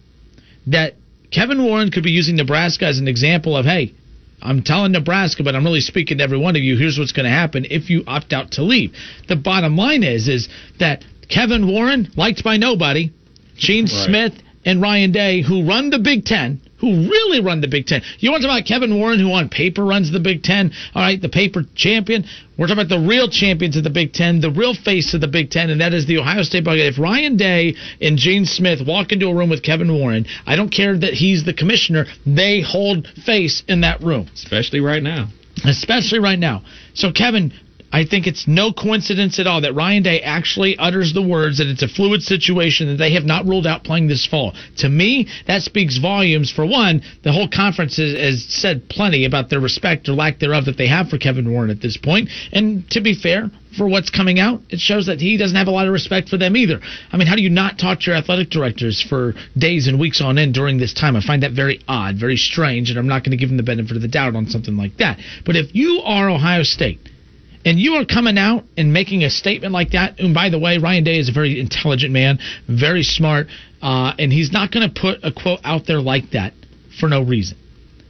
that Kevin Warren could be using Nebraska as an example of, hey, I'm telling Nebraska, but I'm really speaking to every one of you. Here's what's going to happen if you opt out to leave. The bottom line is, is that Kevin Warren, liked by nobody, Gene right. Smith and Ryan Day, who run the Big Ten, who really run the Big Ten. You want to talk about Kevin Warren, who on paper runs the Big Ten? All right, the paper champion. We're talking about the real champions of the Big Ten, the real face of the Big Ten, and that is the Ohio State Buckeyes. If Ryan Day and Gene Smith walk into a room with Kevin Warren, I don't care that he's the commissioner, they hold face in that room. Especially right now. Especially right now. So, Kevin, I think it's no coincidence at all that Ryan Day actually utters the words that it's a fluid situation that they have not ruled out playing this fall. To me, that speaks volumes. For one, the whole conference has, said plenty about their respect or lack thereof that they have for Kevin Warren at this point. And to be fair, for what's coming out, it shows that he doesn't have a lot of respect for them either. I mean, how do you not talk to your athletic directors for days and weeks on end during this time? I find that very odd, very strange, and I'm not going to give them the benefit of the doubt on something like that. But if you are Ohio State, and you are coming out and making a statement like that. And by the way, Ryan Day is a very intelligent man, very smart, uh, and he's not going to put a quote out there like that for no reason.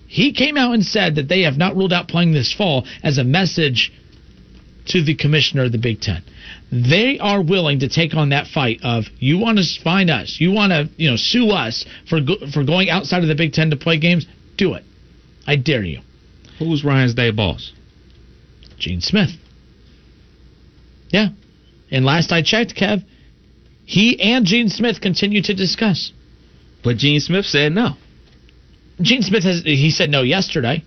He came out and said that they have not ruled out playing this fall as a message to the commissioner of the Big Ten. They are willing to take on that fight of you want to find us, you want to you know sue us for go, for going outside of the Big Ten to play games. Do it. I dare you. Who's Ryan's day boss? Gene Smith. Yeah. And last I checked, Kev, he and Gene Smith continue to discuss. But Gene Smith said no. Gene Smith has he said no yesterday.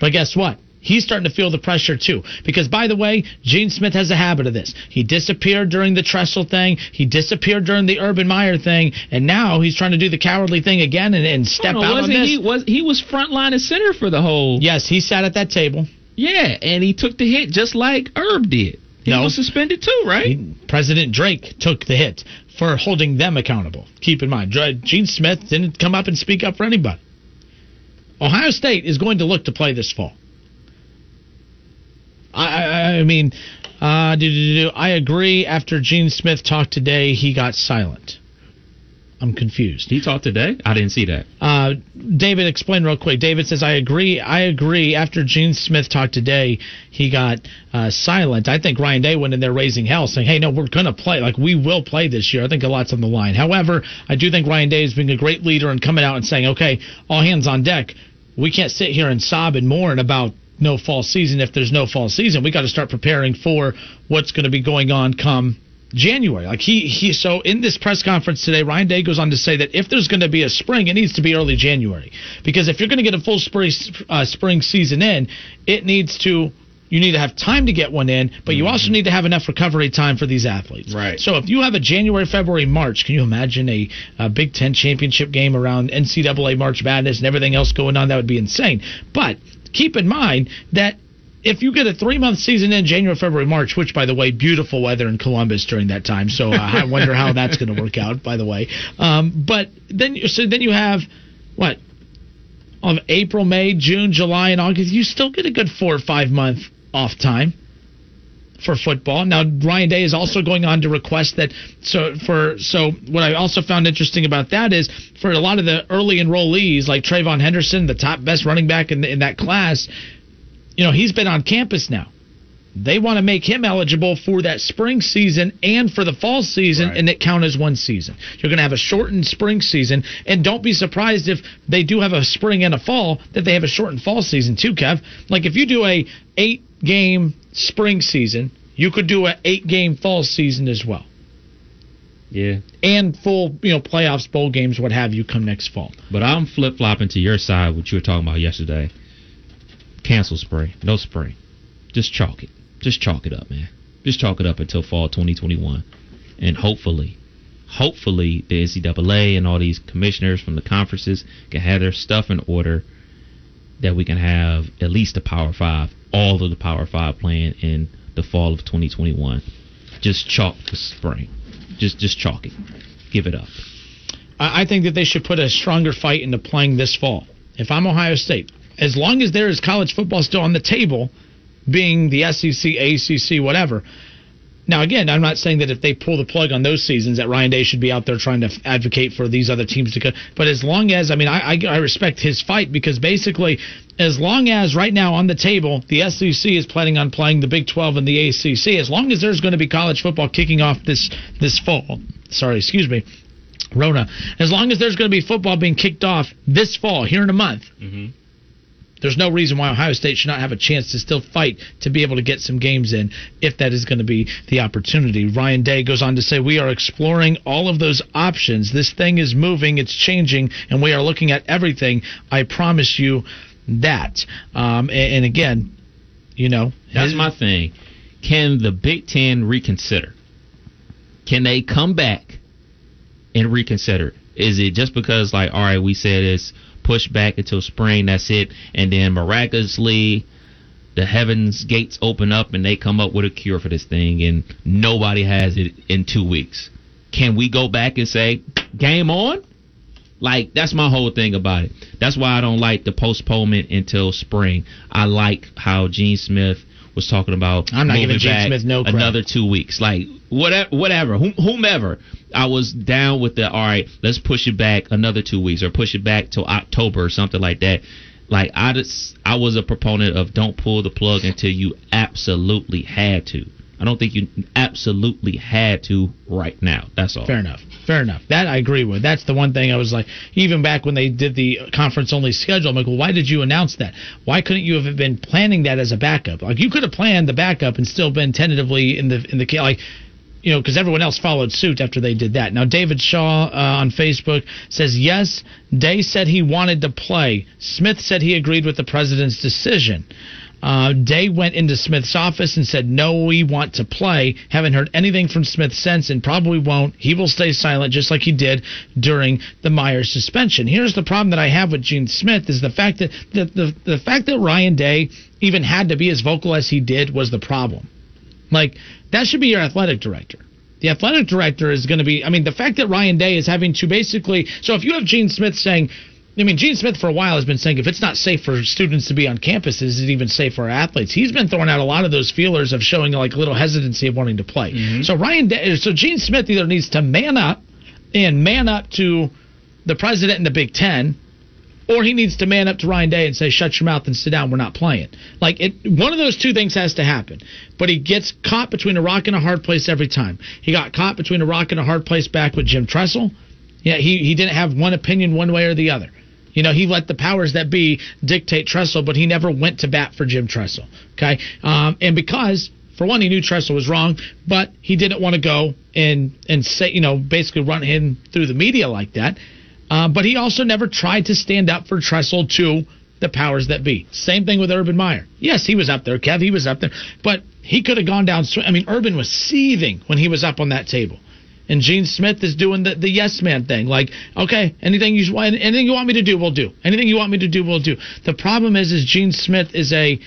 But guess what? He's starting to feel the pressure too. Because by the way, Gene Smith has a habit of this. He disappeared during the Tressel thing. He disappeared during the Urban Meyer thing, and now he's trying to do the cowardly thing again and, and step oh, no, out on this. He was he was front line and center for the whole. Yes, he sat at that table. Yeah, and he took the hit just like Herb did. He no. was suspended too, right? He, President Drake took the hit for holding them accountable. Keep in mind, Gene Smith didn't come up and speak up for anybody. Ohio State is going to look to play this fall. I, I, I mean, uh, I agree. After Gene Smith talked today, he got silent. I'm confused. He talked today? I didn't see that. Uh, David, explain real quick. David says, I agree. I agree. After Gene Smith talked today, he got uh, silent. I think Ryan Day went in there raising hell, saying, hey, no, we're going to play. Like, we will play this year. I think a lot's on the line. However, I do think Ryan Day is being a great leader and coming out and saying, okay, all hands on deck. We can't sit here and sob and mourn about no fall season if there's no fall season. We got to start preparing for what's going to be going on come January. Like he he so in this press conference today, Ryan Day goes on to say that if there's going to be a spring, it needs to be early January because if you're going to get a full spring uh, spring season in, it needs to you need to have time to get one in, but you also need to have enough recovery time for these athletes. Right. So if you have a January, February, March, can you imagine a, a Big Ten championship game around NCAA March Madness and everything else going on? That would be insane. But keep in mind that if you get a three month season in January, February, March, which by the way, beautiful weather in Columbus during that time, so uh, I wonder how that's going to work out. By the way, um, but then so then you have what of April, May, June, July, and August. You still get a good four or five month off time for football. Now Ryan Day is also going on to request that so for so what I also found interesting about that is for a lot of the early enrollees like TreVeyon Henderson, the top best running back in, in that class, you know, he's been on campus now. they want to make him eligible for that spring season and for the fall season, Right. and it count as one season. You're going to have a shortened spring season, and don't be surprised if they do have a spring and a fall that they have a shortened fall season too, Kev. Like if you do a eight game spring season, you could do an eight game fall season as well, Yeah. and full you know playoffs, bowl games, what have you, come next fall. But I'm flip flopping to your side, what you were talking about yesterday. Cancel spring. No spring. Just chalk it. Just chalk it up, man. Just chalk it up until fall 2021. And hopefully, hopefully the NCAA and all these commissioners from the conferences can have their stuff in order that we can have at least the Power Five, all of the Power Five playing in the fall of 2021. Just chalk the spring. Just just chalk it. Give it up. I think that they should put a stronger fight into playing this fall. If I'm Ohio State, as long as there is college football still on the table, being the SEC, ACC, whatever. Now, again, I'm not saying that if they pull the plug on those seasons, that Ryan Day should be out there trying to advocate for these other teams to go. But as long as, I mean, I, I, I respect his fight because basically, as long as right now on the table, the SEC is planning on playing the Big 12 and the ACC, as long as there's going to be college football kicking off this this fall, sorry, excuse me, Rona, as long as there's going to be football being kicked off this fall, here in a month, Mm-hmm. There's no reason why Ohio State should not have a chance to still fight to be able to get some games in if that is going to be the opportunity. Ryan Day goes on to say, We are exploring all of those options. This thing is moving, it's changing, and we are looking at everything. I promise you that. Um, and, and again, you know, That's my thing. Can the Big Ten reconsider? Can they come back and reconsider? Is it just because, like, all right, we said it's pushed back until spring, that's it, and then miraculously the heavens gates open up and they come up with a cure for this thing and nobody has it in two weeks? Can we go back and say, game on? Like that's my whole thing about it. That's why I don't like the postponement until spring. I like how Gene Smith was talking about. I'm not moving giving Gene back Smith no another two weeks. Like whatever, whatever, whomever. I was down with the. All right, let's push it back another two weeks or push it back till October or something like that. Like I just, I was a proponent of don't pull the plug until you absolutely had to. I don't think you absolutely had to right now. That's all. Fair enough. Fair enough. That I agree with. That's the one thing I was like, even back when they did the conference only schedule, I'm like, well, why did you announce that? Why couldn't you have been planning that as a backup? Like you could have planned the backup and still been tentatively in the in the like. You know, because everyone else followed suit after they did that. Now, David Shaw uh, on Facebook says, yes, Day said he wanted to play. Smith said he agreed with the president's decision. Uh, Day went into Smith's office and said, No, we want to play. Haven't heard anything from Smith since and probably won't. He will stay silent just like he did during the Meyer's suspension. Here's the problem that I have with Gene Smith is the fact that the, the, the fact that Ryan Day even had to be as vocal as he did was the problem. Like, that should be your athletic director. The athletic director is going to be, I mean, the fact that Ryan Day is having to basically, so if you have Gene Smith saying, I mean, Gene Smith for a while has been saying if it's not safe for students to be on campus, is it even safe for athletes? He's been throwing out a lot of those feelers of showing like a little hesitancy of wanting to play. Mm-hmm. So Ryan, Day, so Gene Smith either needs to man up and man up to the president and the Big Ten, or he needs to man up to Ryan Day and say, "Shut your mouth and sit down. We're not playing." Like it, one of those two things has to happen. But he gets caught between a rock and a hard place every time. He got caught between a rock and a hard place back with Jim Tressel. Yeah, he he didn't have one opinion one way or the other. You know, he let the powers that be dictate Tressel, but he never went to bat for Jim Tressel. Okay, um, and because for one, he knew Tressel was wrong, but he didn't want to go and and say, you know, basically run him through the media like that. Uh, but he also never tried to stand up for Tressel to the powers that be. Same thing with Urban Meyer. Yes, he was up there, Kev. He was up there, but he could have gone down. I mean, Urban was seething when he was up on that table. And Gene Smith is doing the, the yes man thing. Like, okay, anything you want, anything you want me to do, we'll do. Anything you want me to do, we'll do. The problem is, is Gene Smith is a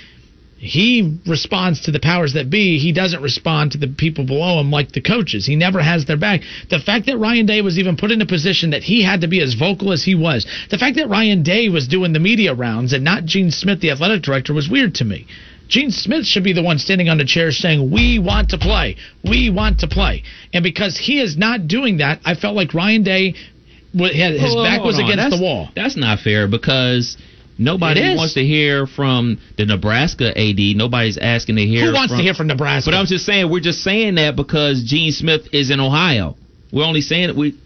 he responds to the powers that be. He doesn't respond to the people below him like the coaches. He never has their back. The fact that Ryan Day was even put in a position that he had to be as vocal as he was, the fact that Ryan Day was doing the media rounds and not Gene Smith, the athletic director, was weird to me. Gene Smith should be the one standing on the chair saying, We want to play. We want to play. And because he is not doing that, I felt like Ryan Day his Hold on, back was against That's- the wall. That's not fair because Nobody wants to hear from the Nebraska AD. Nobody's asking to hear. Who wants from, to hear from Nebraska? But I'm just saying, we're just saying that because Gene Smith is in Ohio. We're only saying it. We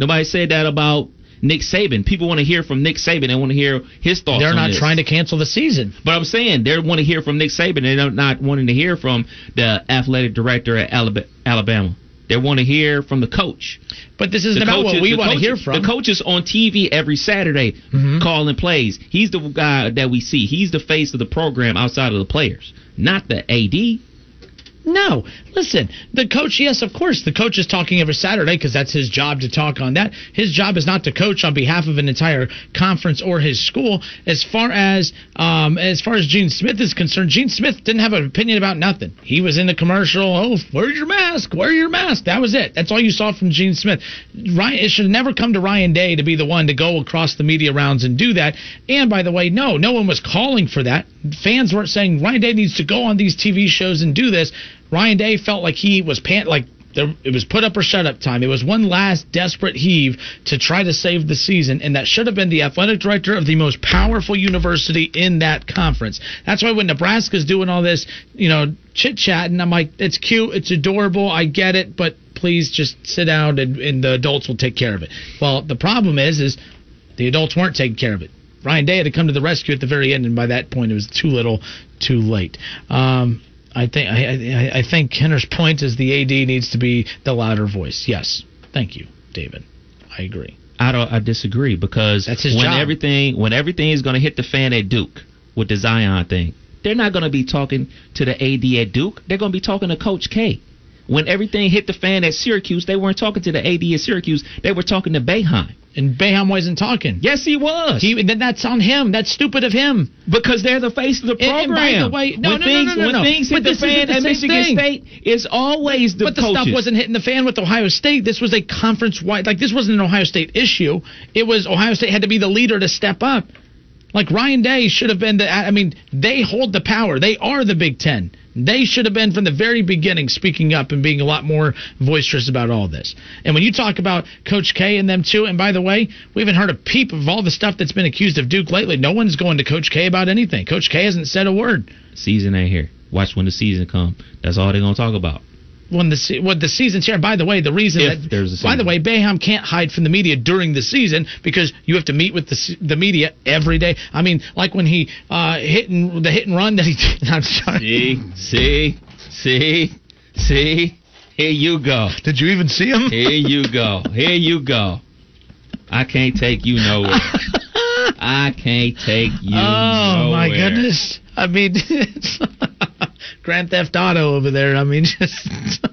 nobody said that about Nick Saban. People want to hear from Nick Saban. They want to hear his thoughts. They're not this. trying to cancel the season. But I'm saying they want to hear from Nick Saban. They're not wanting to hear from the athletic director at Alabama. They want to hear from the coach. But this isn't The about what we want to hear from. The coach is on TV every Saturday mm-hmm. calling plays. He's the guy that we see. He's the face of the program outside of the players, not the AD. No, listen. The coach, yes, of course, the coach is talking every Saturday because that's his job to talk on that. His job is not to coach on behalf of an entire conference or his school. As far as um, as far as Gene Smith is concerned, Gene Smith didn't have an opinion about nothing. He was in the commercial. Oh, where's your mask? Wear your mask. That was it. That's all you saw from Gene Smith. Ryan, it should never come to Ryan Day to be the one to go across the media rounds and do that. And by the way, no, no one was calling for that. Fans weren't saying Ryan Day needs to go on these TV shows and do this. Ryan Day felt like he was pant like there, it was put up or shut up time. It was one last desperate heave to try to save the season, and that should have been the athletic director of the most powerful university in that conference. That's why when Nebraska's doing all this, you know, chit chatting, I'm like, it's cute, it's adorable, I get it, but please just sit down and, and the adults will take care of it. Well, the problem is, is the adults weren't taking care of it. Ryan Day had to come to the rescue at the very end, and by that point, it was too little, too late. Um, I think I, I, I think Kinner's point is the AD needs to be the louder voice. Yes, thank you, David. I agree. I don't. I disagree because That's his when job. everything when everything is going to hit the fan at Duke with the Zion thing, they're not going to be talking to the AD at Duke. They're going to be talking to Coach K. When everything hit the fan at Syracuse, they weren't talking to the AD at Syracuse. They were talking to Boeheim. And Boeheim wasn't talking. Yes, he was. He then that's on him. That's stupid of him. because they're the face of the program. and by the way- no, when no, no, things, no, no, when no. things But the fan the at Michigan thing. State, it's always the but the coaches. stuff wasn't hitting the fan with Ohio State. This was a conference wide. Like this wasn't an Ohio State issue. It was Ohio State had to be the leader to step up. Like Ryan Day should have been the. I mean, they hold the power. They are the Big Ten. They should have been from the very beginning speaking up and being a lot more boisterous about all this. And when you talk about Coach K and them too, and by the way, we haven't heard a peep of all the stuff that's been accused of Duke lately. No one's going to Coach K about anything. Coach K hasn't said a word. season ain't here. Watch when the season come. That's all they're gonna talk about. When the when the season's here. By the way, the reason If that there's a by the way, Boeheim can't hide from the media during the season because you have to meet with the the media every day. I mean, like when he uh, hit and the hit and run that he (laughs) did. I'm sorry. See, see, see, see. Here you go. Did you even see him? Here you (laughs) go. Here you go. I can't take you nowhere. (laughs) I can't take you oh my goodness! I mean, it's Grand Theft Auto over there. I mean, (laughs) just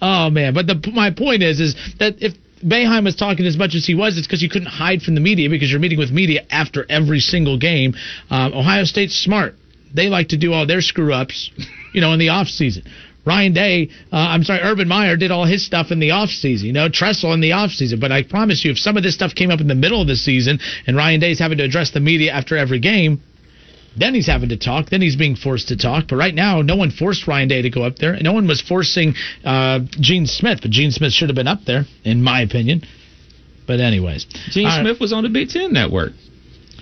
oh man. But the my point is, is that if Boeheim was talking as much as he was, it's because you couldn't hide from the media because you're meeting with media after every single game. Um, Ohio State's smart. They like to do all their screw ups, (laughs) you know, in the off season. Ryan Day, uh, I'm sorry, Urban Meyer did all his stuff in the off season, you know, Tressel in the off season. But I promise you, if some of this stuff came up in the middle of the season and Ryan Day's having to address the media after every game, then he's having to talk. Then he's being forced to talk. But right now, no one forced Ryan Day to go up there. No one was forcing uh, Gene Smith, but Gene Smith should have been up there, in my opinion. But anyways, Gene right. Smith was on the Big Ten Network.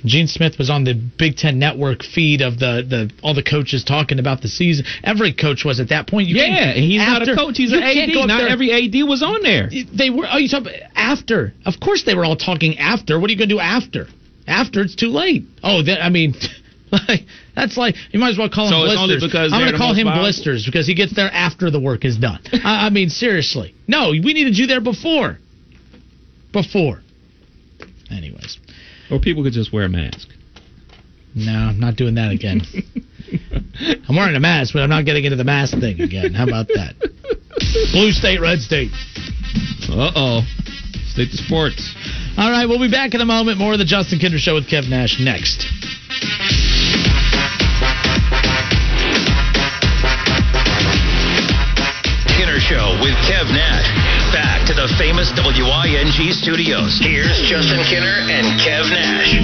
Gene Smith was on the Big Ten Network feed of the, the all the coaches talking about the season. Every coach was at that point. You yeah, he's not a coach. He's an AD. Not there- every AD was on there. They were. Oh, you talk after? Of course, they were all talking after. What are you going to do after? After it's too late. Oh, that, I mean, (laughs) like, that's like you might as well call him So it's blisters. only because I'm going to call him blisters because he gets there after the work is done. (laughs) I, I mean, seriously. No, we needed you there before. Before. Anyways, Or people could just wear a mask. no, I'm not doing that again. (laughs) I'm wearing a mask, but I'm not getting into the mask thing again. How about that? Blue state, red state. Uh oh. State to sports. All right, we'll be back in a moment. More of the Justin Kinner Show with Kev Nash next. Show with Kev Nash. Back to the famous WING studios. Here's Justin Kinner and Kev Nash.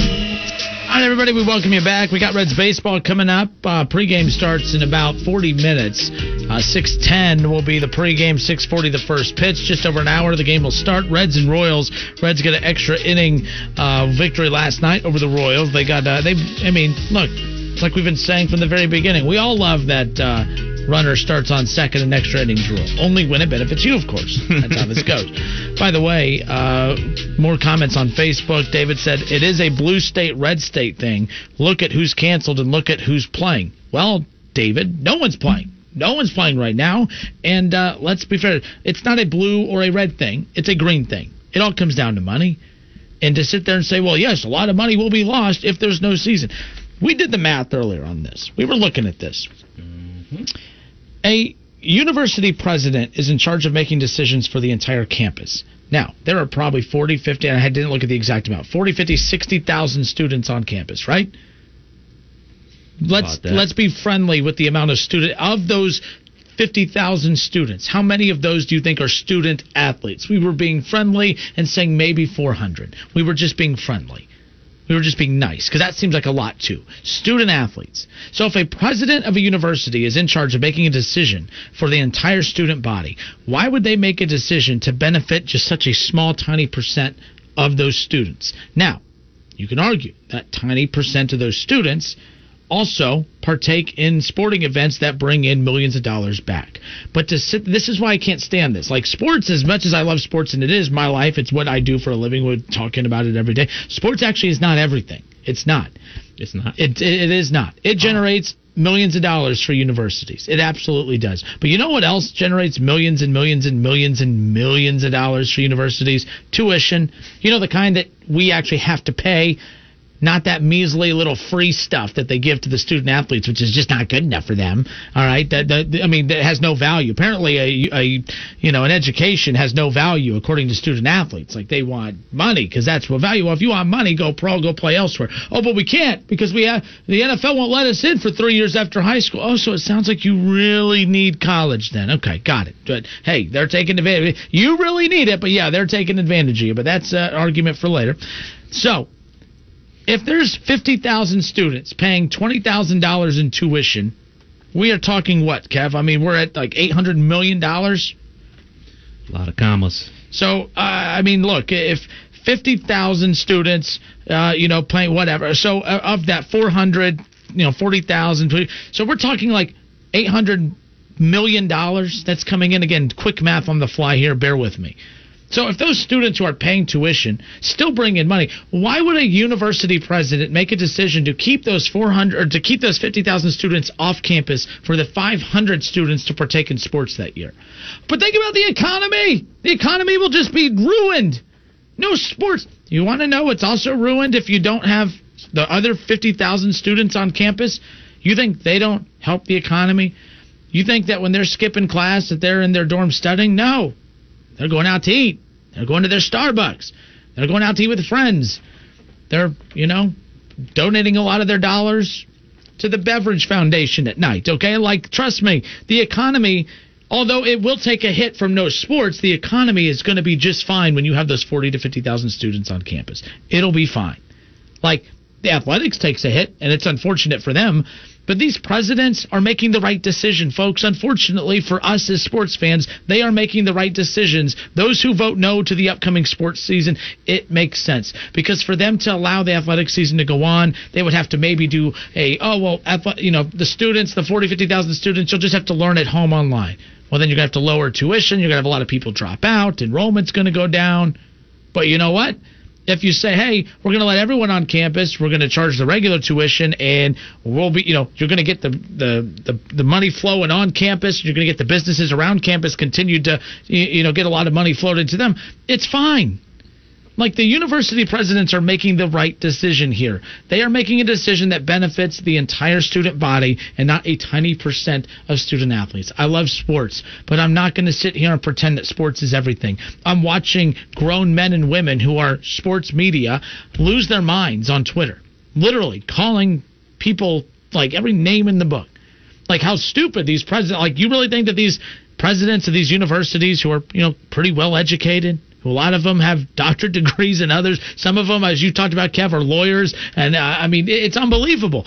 All right, everybody, we welcome you back. We got Reds baseball coming up. Uh, pregame starts in about 40 minutes. Uh, 6:10 will be the pregame. 6:40 the first pitch. Just over an hour, the game will start. Reds and Royals. Reds get an extra inning uh, victory last night over the Royals. They got uh, they. I mean, look, it's like we've been saying from the very beginning. We all love that. Uh, runner starts on second and extra innings rule. Only when it benefits you, of course. That's how this goes. (laughs) By the way, uh, more comments on Facebook. David said it is a blue state, red state thing. Look at who's canceled and look at who's playing. Well, David, no one's playing. No one's playing right now. And uh, let's be fair, it's not a blue or a red thing, it's a green thing. It all comes down to money. And to sit there and say, well, yes, a lot of money will be lost if there's no season. We did the math earlier on this. We were looking at this. A university president is in charge of making decisions for the entire campus. Now, there are probably 40, 50, and I didn't look at the exact amount 40, 50, 60,000 students on campus, right? Let's let's be friendly with the amount of student of those 50,000 students. How many of those do you think are student athletes? We were being friendly and saying maybe 400. We were just being friendly. We were just being nice because that seems like a lot too. Student athletes. So if a president of a university is in charge of making a decision for the entire student body, why would they make a decision to benefit just such a small, tiny percent of those students? Now, you can argue that tiny percent of those students also partake in sporting events that bring in millions of dollars back. But to sit, this is why I can't stand this. Like sports, as much as I love sports and it is my life, it's what I do for a living. We're talking about it every day. Sports actually is not everything. It's not. It's not. It, it is not. It oh. generates millions of dollars for universities. It absolutely does. But you know what else generates millions and millions and millions and millions of dollars for universities? Tuition. You know the kind that we actually have to pay. Not that measly little free stuff that they give to the student athletes, which is just not good enough for them. All right, that, that I mean, that has no value. Apparently, a, a you know an education has no value according to student athletes. Like they want money because that's what value. Well, if you want money, go pro, go play elsewhere. Oh, but we can't because we have the NFL won't let us in for three years after high school. Oh, so it sounds like you really need college then. Okay, got it. But hey, they're taking advantage. You really need it, but yeah, they're taking advantage of you. But that's an argument for later. So if there's 50,000 students paying $20,000 in tuition, we are talking what, Kev? I mean, we're at like $800 million. A lot of commas. So, uh, I mean, look, if 50,000 students, uh, you know, playing whatever, so uh, of that 400, you know, 40,000, so we're talking like 800 million dollars that's coming in. Again, quick math on the fly here, bear with me. So if those students who are paying tuition still bring in money, why would a university president make a decision to keep those 400 or to keep those 50,000 students off campus for the 500 students to partake in sports that year? But think about the economy. The economy will just be ruined. No sports. You want to know what's also ruined if you don't have the other 50,000 students on campus? You think they don't help the economy? You think that when they're skipping class that they're in their dorm studying? No. They're going out to eat. They're going to their Starbucks. They're going out to eat with friends. They're, you know, donating a lot of their dollars to the Beverage Foundation at night. Okay? Like, trust me, the economy, although it will take a hit from no sports, the economy is going to be just fine when you have those 40 to 50,000 students on campus. It'll be fine. Like, the athletics takes a hit, and it's unfortunate for them. But these presidents are making the right decision, folks. Unfortunately for us as sports fans, they are making the right decisions. Those who vote no to the upcoming sports season, it makes sense. Because for them to allow the athletic season to go on, they would have to maybe do a, oh, well, you know, the students, the 40, 50,000 students, you'll just have to learn at home online. Well, then you're going to have to lower tuition. You're going to have a lot of people drop out. Enrollment's going to go down. But you know what? If you say, hey, we're going to let everyone on campus, we're going to charge the regular tuition, and we'll be, you know, you're going to get the, the the the money flowing on campus, you're going to get the businesses around campus continue to, you know, get a lot of money flowed into them. It's fine. Like the university presidents are making the right decision here. They are making a decision that benefits the entire student body and not a tiny percent of student athletes. I love sports, but I'm not going to sit here and pretend that sports is everything. I'm watching grown men and women who are sports media lose their minds on Twitter, literally calling people like every name in the book. Like how stupid these presidents like you really think that these presidents of these universities who are, you know, pretty well educated, A lot of them have doctorate (laughs) degrees, and others, some of them, as you talked about, Kev, are lawyers. And uh, I mean, it's unbelievable.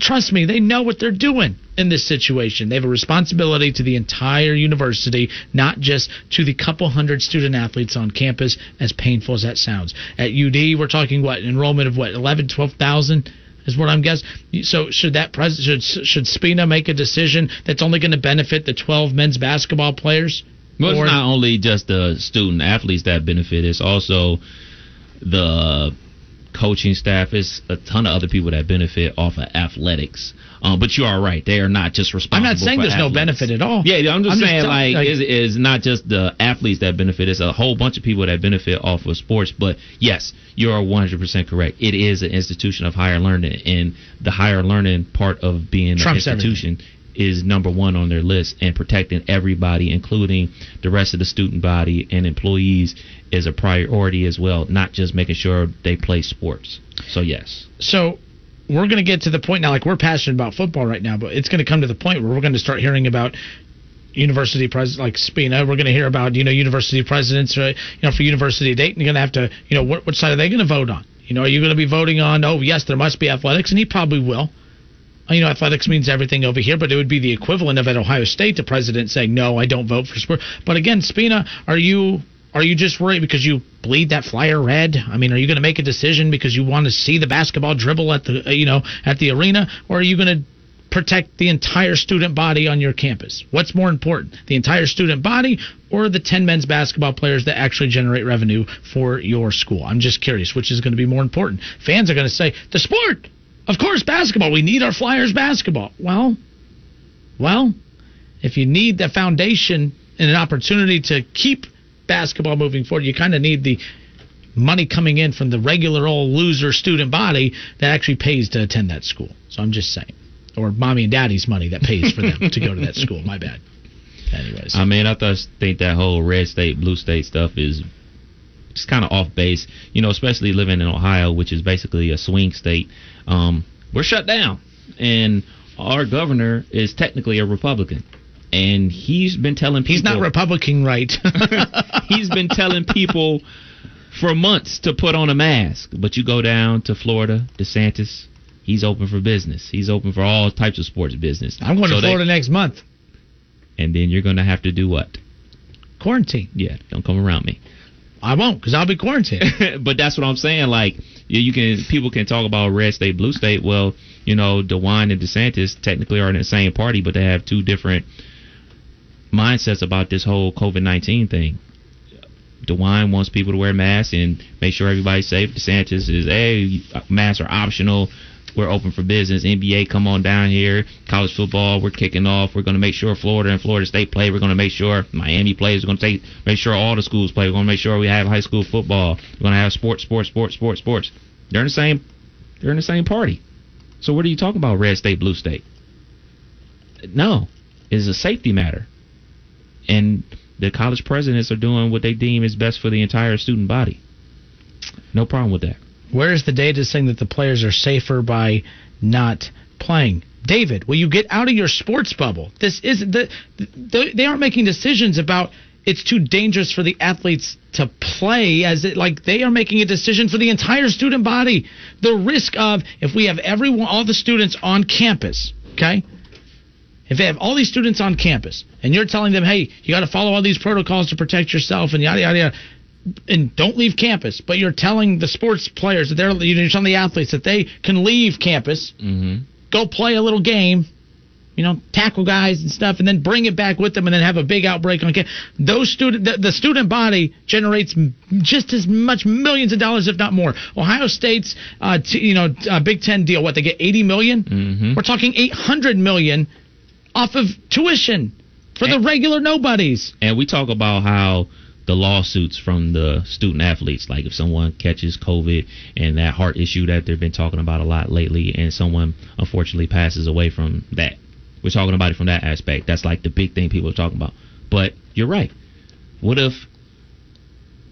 Trust me, they know what they're doing in this situation. They have a responsibility to the entire university, not just to the couple hundred student athletes on campus, as painful as that sounds. At UD, we're talking what enrollment of what 11, 12,000 is what I'm guessing. So should that pres- should should Spina make a decision that's only going to benefit the 12 men's basketball players? Well, it's not only just the student athletes that benefit; it's also the coaching staff. It's a ton of other people that benefit off of athletics. Um, but you are right; they are not just responsible. I'm not saying there's athletes. no benefit at all. Yeah, I'm just I'm just saying tell- like, like- it's, it's not just the athletes that benefit. It's a whole bunch of people that benefit off of sports. But yes, you are 100 percent correct. It is an institution of higher learning, and the higher learning part of being an Trumps institution is number one on their list, and protecting everybody, including the rest of the student body and employees, is a priority as well. Not just making sure they play sports. So yes. so we're going to get to the point now like we're passionate about football right now but it's going to come to the point where we're going to start hearing about university presidents like Spina. We're going to hear about you know university presidents, uh, you know, for University of Dayton. You're going to have to, you know, what, what side are they going to vote on? You know, are you going to be voting on? Oh, yes, there must be athletics, and he probably will. You know, athletics means everything over here, but it would be the equivalent of at Ohio State, the president saying, "No, I don't vote for sport." But again, Spina, are you are you just worried because you bleed that flyer red? I mean, are you going to make a decision because you want to see the basketball dribble at the you know at the arena, or are you going to protect the entire student body on your campus? What's more important, the entire student body or the 10 men's basketball players that actually generate revenue for your school? I'm just curious, which is going to be more important? Fans are going to say, the sport. Of course, basketball. We need our Flyers basketball. Well, well, if you need the foundation and an opportunity to keep basketball moving forward, you kind of need the money coming in from the regular old loser student body that actually pays to attend that school. So I'm just saying. Or mommy and daddy's money that pays for them to go to that school. My bad. Anyways. I mean, I thought think that whole red state, blue state stuff is just kind of off base. You know, especially living in Ohio, which is basically a swing state. Um, we're shut down, and our governor is technically a Republican, and he's been telling people He's not Republican right. (laughs) (laughs) he's been telling people for months to put on a mask. But you go down to Florida, DeSantis, he's open for business. He's open for all types of sports business. I'm going So to they- Florida next month. and then you're going to have to do what? Quarantine. Yeah, don't come around me. I won't because I'll be quarantined. (laughs) but that's what I'm saying. Like you, you can, people can talk about red state, blue state. Well, you know, DeWine and DeSantis technically are in the same party, but they have two different mindsets about this whole COVID nineteen thing. DeWine wants people to wear masks and make sure everybody's safe. DeSantis is, hey, masks are optional. We're open for business. NBA, come on down here. College football, we're kicking off. We're going to make sure Florida and Florida State play. We're going to make sure Miami plays. We're going to take make sure all the schools play. We're going to make sure we have high school football. We're going to have sports, sports, sports, sports, sports. They're in the same. They're in the same party. So what are you talking about? Red state, blue state? No, it's a safety matter, and the college presidents are doing what they deem is best for the entire student body. No problem with that. Where's the data saying that the players are safer by not playing? David, will you get out of your sports bubble? This is the, the they aren't making decisions about it's too dangerous for the athletes to play as it like they are making a decision for the entire student body. The risk of if we have everyone all the students on campus, okay? If they have all these students on campus and you're telling them, hey, you got to follow all these protocols to protect yourself and yada yada yada, and don't leave campus, but you're telling the sports players that they're you're telling the athletes that they can leave campus, Mm-hmm. go play a little game, you know, tackle guys and stuff, and then bring it back with them, and then have a big outbreak on campus. Those student, the, the student body generates just as much millions of dollars, if not more. Ohio State's, uh, t- you know, uh, Big Ten deal, what they get, eighty million? Mm-hmm. We're talking eight hundred million off of tuition for the regular nobodies. And we talk about how the lawsuits from the student athletes, like if someone catches COVID and that heart issue that they've been talking about a lot lately, and someone unfortunately passes away from that. We're talking about it from that aspect. That's like the big thing people are talking about. But you're right. What if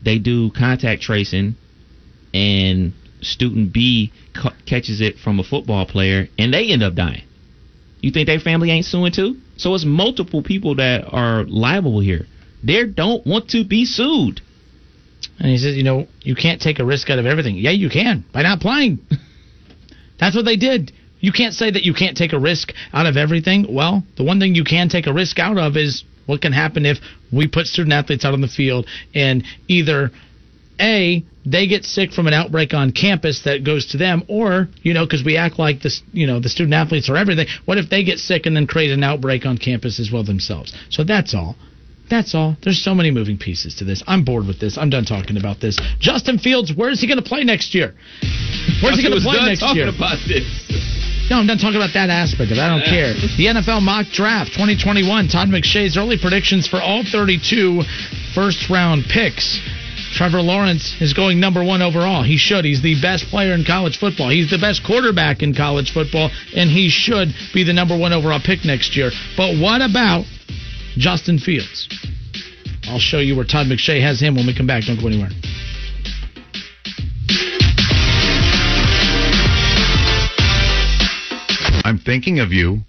they do contact tracing and student B ca- catches it from a football player and they end up dying? You think their family ain't suing too? So it's multiple people that are liable here. They don't want to be sued. And he says, you know, you can't take a risk out of everything. Yeah, you can by not playing. (laughs) That's what they did. You can't say that you can't take a risk out of everything. Well, the one thing you can take a risk out of is what can happen if we put student athletes out on the field and either a they get sick from an outbreak on campus that goes to them or you know because we act like this you know the student athletes are everything what if they get sick and then create an outbreak on campus as well themselves so that's all that's all. There's so many moving pieces to this. I'm bored with this. I'm done talking about this. Justin Fields, where's he going to play next year? Where's he going to play done next talking year? about this. No, I'm done talking about that aspect of it. I don't care. The NFL mock draft 2021. Todd McShay's early predictions for all 32 first round picks. Trevor Lawrence is going number one overall. He should. He's the best player in college football. He's the best quarterback in college football, and he should be the number one overall pick next year. But what about Justin Fields? I'll show you where Todd McShay has him when we come back. Don't go anywhere. I'm thinking of you.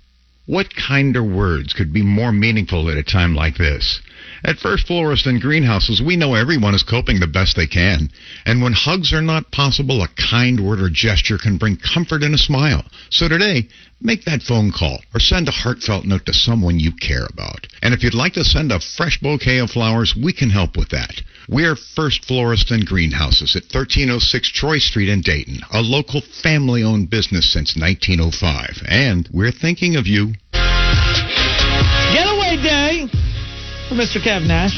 What kinder words could be more meaningful at a time like this? At Furst Florist and Greenhouses, we know everyone is coping the best they can. And when hugs are not possible, a kind word or gesture can bring comfort and a smile. So today, make that phone call or send a heartfelt note to someone you care about. And if you'd like to send a fresh bouquet of flowers, we can help with that. We're Furst Florist and Greenhouses at 1306 Troy Street in Dayton, a local family owned business since 1905. And we're thinking of you. Getaway day for Mr. Kev Nash.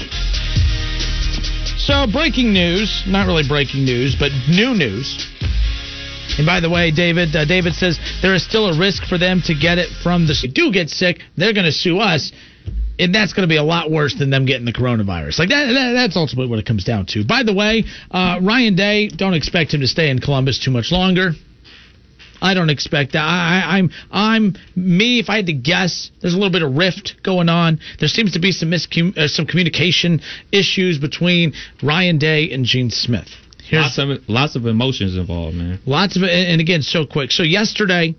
So, breaking news, not really breaking news, but new news. And by the way, David, uh, David says there is still a risk for them to get it from the. If do get sick, they're going to sue us, and that's going to be a lot worse than them getting the coronavirus. Like that, that that's ultimately what it comes down to. By the way, uh, Ryan Day, don't expect him to stay in Columbus too much longer. I don't expect that. I, I, I'm I'm me. If I had to guess, there's a little bit of rift going on. There seems to be some miscom- uh, some communication issues between Ryan Day and Gene Smith. lots of lots of emotions involved, man. Lots of and again, so quick. So yesterday,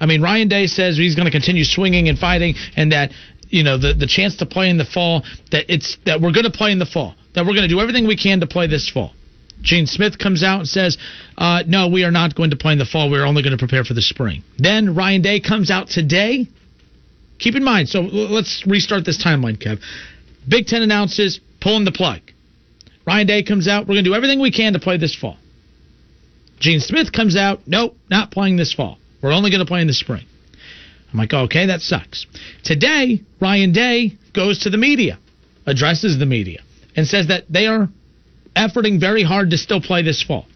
I mean, Ryan Day says he's going to continue swinging and fighting, and that you know the the chance to play in the fall that it's that we're going to play in the fall, that we're going to do everything we can to play this fall. Gene Smith comes out and says, uh, "No, we are not going to play in the fall. We're only going to prepare for the spring." Then Ryan Day comes out today. Keep in mind, so let's restart this timeline, Kev. Big Ten announces pulling the plug. Ryan Day comes out. We're going to do everything we can to play this fall. Gene Smith comes out. Nope, not playing this fall. We're only going to play in the spring. I'm like, okay, that sucks. Today, Ryan Day goes to the media, addresses the media, and says that they are efforting very hard to still play this fall.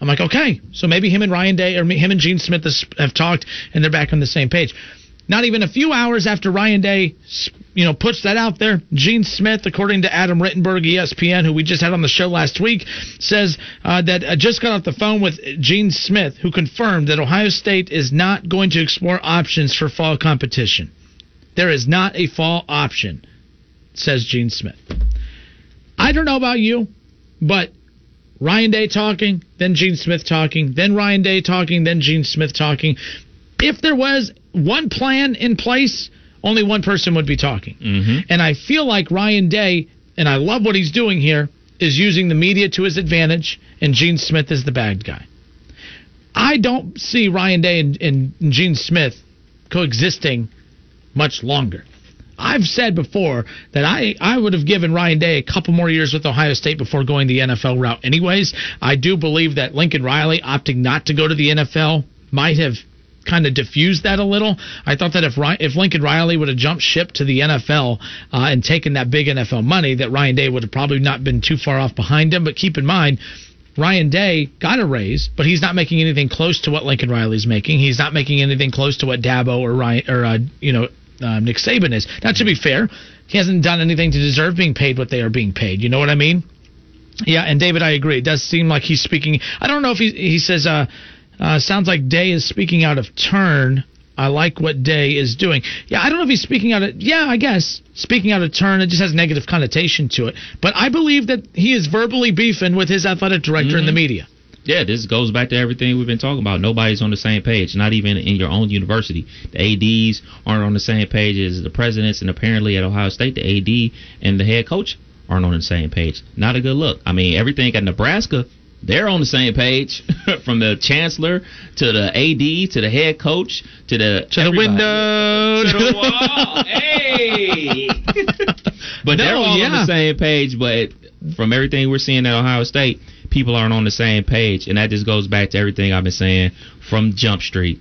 I'm like, okay, so maybe him and Ryan Day or him and Gene Smith have talked and they're back on the same page. Not even a few hours after Ryan Day, you know, puts that out there, Gene Smith, according to Adam Rittenberg, ESPN, who we just had on the show last week, says uh, that I just got off the phone with Gene Smith, who confirmed that Ohio State is not going to explore options for fall competition. There is not a fall option, says Gene Smith. I don't know about you, but Ryan Day talking, then Gene Smith talking, then Ryan Day talking, then Gene Smith talking. If there was one plan in place, only one person would be talking. Mm-hmm. And I feel like Ryan Day, and I love what he's doing here, is using the media to his advantage, and Gene Smith is the bad guy. I don't see Ryan Day and, and Gene Smith coexisting much longer. I've said before that I, I would have given Ryan Day a couple more years with Ohio State before going the NFL route, anyways. I do believe that Lincoln Riley opting not to go to the NFL might have kind of diffused that a little. I thought that if if Lincoln Riley would have jumped ship to the NFL uh, and taken that big NFL money, that Ryan Day would have probably not been too far off behind him. But keep in mind, Ryan Day got a raise, but he's not making anything close to what Lincoln Riley's making. He's not making anything close to what Dabo or Ryan or uh, you know uh, Nick Saban is. Now, to be fair, he hasn't done anything to deserve being paid what they are being paid. You know what I mean? Yeah, and David, I agree. It does seem like he's speaking. I don't know if he he says. Uh, uh, sounds like Day is speaking out of turn. I like what Day is doing. Yeah, I don't know if he's speaking out of. Yeah, I guess speaking out of turn. It just has negative connotation to it. But I believe that he is verbally beefing with his athletic director Mm-hmm. in the media. Yeah, this goes back to everything we've been talking about. Nobody's on the same page, not even in your own university. The ADs aren't on the same page as the presidents, and apparently at Ohio State, the AD and the head coach aren't on the same page. Not a good look. I mean, everything at Nebraska, they're on the same page, (laughs) from the chancellor to the AD to the head coach to the To the window. to the wall. hey, (laughs) but No, they're all on the same page. But from everything we're seeing at Ohio State, people aren't on the same page, and that just goes back to everything I've been saying from Jump Street.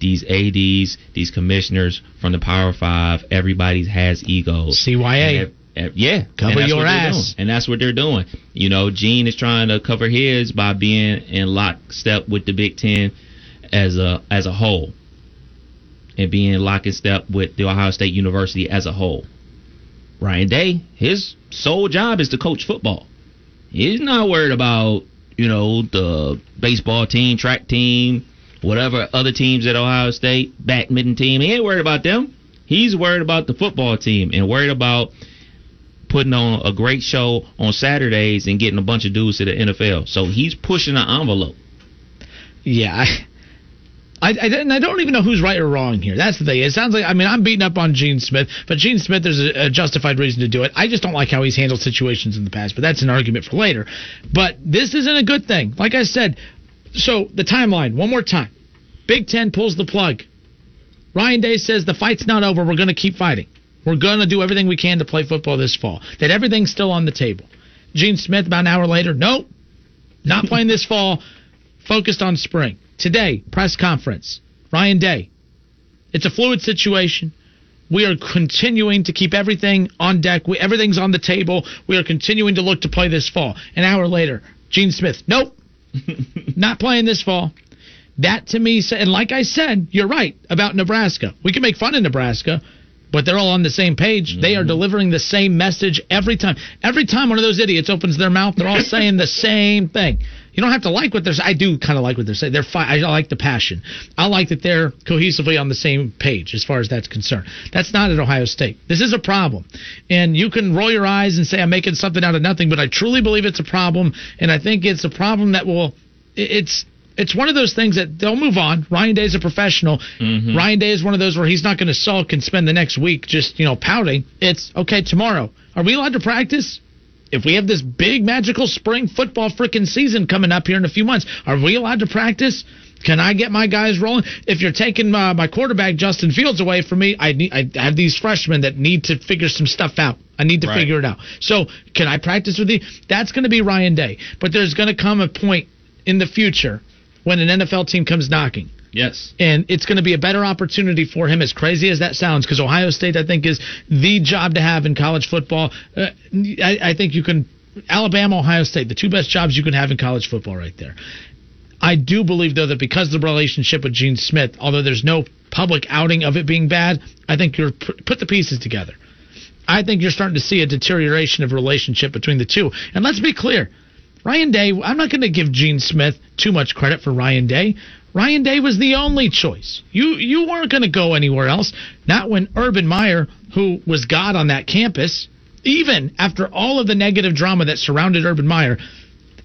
These ADs, these commissioners from the Power Five, everybody has egos. CYA. And yeah, Cover your ass. and that's what they're doing. You know, Gene is trying to cover his by being in lockstep with the Big Ten as a as a whole, and being in lockstep with the Ohio State University as a whole. Ryan Day, his sole job is to coach football. He's not worried about you know the baseball team, track team, whatever other teams at Ohio State, badminton team. He ain't worried about them. He's worried about the football team and worried about putting on a great show on Saturdays and getting a bunch of dudes to the NFL. So he's pushing the envelope. Yeah, I, I, I, and I don't even know who's right or wrong here. That's the thing. It sounds like I mean I'm beating up on Gene Smith, but Gene Smith there's a, a justified reason to do it. I just don't like how he's handled situations in the past, but that's an argument for later. But this isn't a good thing. Like I said, so the timeline one more time. Big Ten pulls the plug. Ryan Day says the fight's not over. We're going to keep fighting. We're going to do everything we can to play football this fall. That everything's still on the table. Gene Smith about an hour later, nope, not playing this fall. Focused on spring. Today, press conference. Ryan Day. It's a fluid situation. We are continuing to keep everything on deck. We, everything's on the table. We are continuing to look to play this fall. An hour later, Gene Smith. Nope, (laughs) not playing this fall. That to me, and like I said, you're right about Nebraska. We can make fun of Nebraska, but they're all on the same page. They are mm-hmm. delivering the same message every time. Every time one of those idiots opens their mouth, they're all saying the same thing. You don't have to like what they're saying. I do kind of like what they're saying. They're I like the passion. I like that they're cohesively on the same page as far as that's concerned. That's not at Ohio State. This is a problem. And you can roll your eyes and say I'm making something out of nothing, but I truly believe it's a problem. And I think it's a problem that will, it's, it's one of those things that they'll move on. Ryan Day's a professional. Mm-hmm. Ryan Day is one of those where he's not going to sulk and spend the next week just, you know, pouting. It's okay, tomorrow. Are we allowed to practice? If we have this big magical spring football freaking season coming up here in a few months, are we allowed to practice? Can I get my guys rolling? If you're taking uh, my quarterback Justin Fields away from me, I need I have these freshmen that need to figure some stuff out. I need to Right. figure it out. So can I practice with you? That's going to be Ryan Day. But there's going to come a point in the future when an NFL team comes knocking Yes. and it's going to be a better opportunity for him. As crazy as that sounds, because Ohio State, I think, is the job to have in college football. Uh, I, I think you can Alabama, Ohio State, the two best jobs you can have in college football, right there. I do believe though that because of the relationship with Gene Smith, although there's no public outing of it being bad, I think you're put the pieces together. I think you're starting to see a deterioration of relationship between the two. And let's be clear, Ryan Day, I'm not going to give Gene Smith too much credit for Ryan Day. Ryan Day was the only choice. You you weren't going to go anywhere else. Not when Urban Meyer, who was God on that campus, even after all of the negative drama that surrounded Urban Meyer,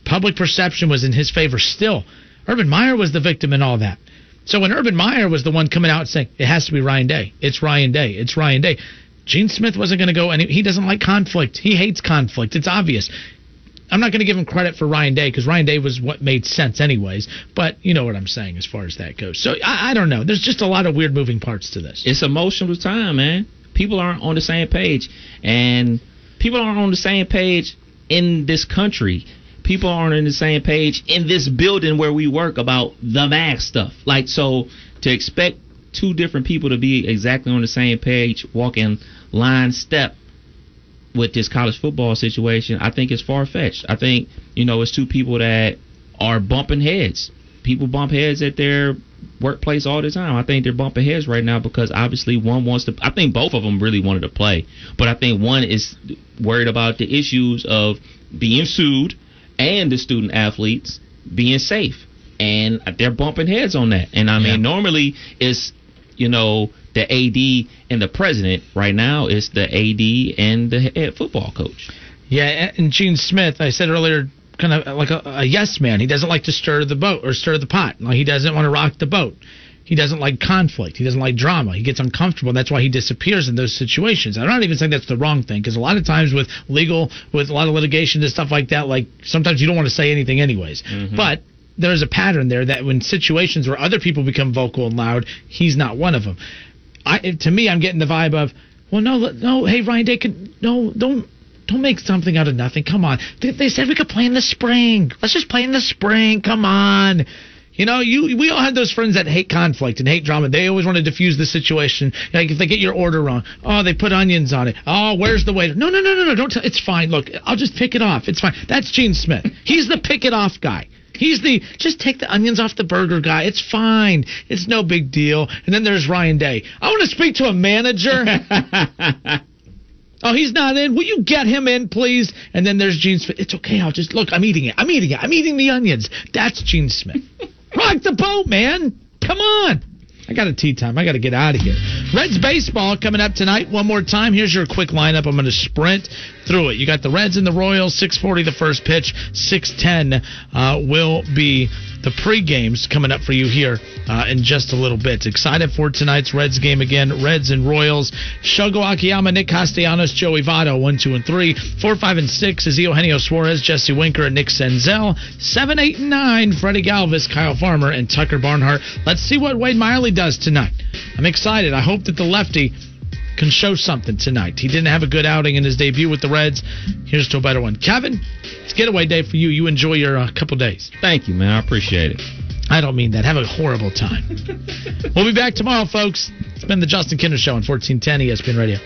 public perception was in his favor still. Urban Meyer was the victim in all that. So when Urban Meyer was the one coming out saying it has to be Ryan Day, it's Ryan Day, it's Ryan Day. Gene Smith wasn't going to go, and he doesn't like conflict. He hates conflict. It's obvious. I'm not going to give him credit for Ryan Day because Ryan Day was what made sense, anyways. But you know what I'm saying as far as that goes. So I, I don't know. There's just a lot of weird moving parts to this. It's emotional time, man. People aren't on the same page, and people aren't on the same page in this country. People aren't on the same page in this building where we work about the mask stuff. Like so, to expect two different people to be exactly on the same page, walking line step with this college football situation, I think it's far fetched. I think you know it's two people that are bumping heads. People bump heads at their workplace all the time. I think they're bumping heads right now because obviously one wants to. I think both of them really wanted to play, but I think one is worried about the issues of being sued and the student athletes being safe, and they're bumping heads on that. And I mean, normally it's you know the AD and the president. Right now, it's the AD and the head football coach. Yeah, and Gene Smith, I said earlier, kind of like a, a yes man. He doesn't like to stir the boat or stir the pot. Like he doesn't want to rock the boat. He doesn't like conflict. He doesn't like drama. He gets uncomfortable. And that's why he disappears in those situations. I'm not even saying that's the wrong thing because a lot of times with legal, with a lot of litigation and stuff like that, like sometimes you don't want to say anything anyways. Mm-hmm. But there's a pattern there that when situations where other people become vocal and loud, he's not one of them. I, to me, I'm getting the vibe of, well, no, no, hey, Ryan Day, no, don't. Don't make something out of nothing. Come on. They, they said we could play in the spring. Let's just play in the spring. Come on. You know, you we all had those friends that hate conflict and hate drama. They always want to diffuse the situation. Like if they get your order wrong, oh, they put onions on it. Oh, where's the waiter? No, no, no, no, no. Don't. T- it's fine. Look, I'll just pick it off. It's fine. That's Gene Smith. He's the pick it off guy. He's the just take the onions off the burger guy. It's fine. It's no big deal. And then there's Ryan Day. I want to speak to a manager. (laughs) Oh, he's not in. Will you get him in, please? And then there's Gene Smith. It's okay. I'll just look. I'm eating it. I'm eating it. I'm eating the onions. That's Gene Smith. (laughs) Rock the boat, man. Come on. I got a tea time. I got to get out of here. Reds baseball coming up tonight. One more time. Here's your quick lineup. I'm going to sprint through it. You got the Reds and the Royals. 6:40 the first pitch. 6:10 uh, will be the pre-games coming up for you here uh, in just a little bit. Excited for tonight's Reds game again. Reds and Royals. Shogo Akiyama, Nick Castellanos, Joey Votto, one, two, and three. Four, five, and six is Eugenio Suarez, Jesse Winker, and Nick Senzel. Seven, eight, and nine, Freddie Galvis, Kyle Farmer, and Tucker Barnhart. Let's see what Wade Miley does tonight. I'm excited. I hope that the lefty can show something tonight. He didn't have a good outing in his debut with the Reds. Here's to a better one. Kevin, it's getaway day for you. You enjoy your uh, couple days. Thank you, man. I appreciate it. I don't mean that. Have a horrible time. (laughs) we'll be back tomorrow, folks. It's been the Justin Kinner Show on 1410 ESPN Radio.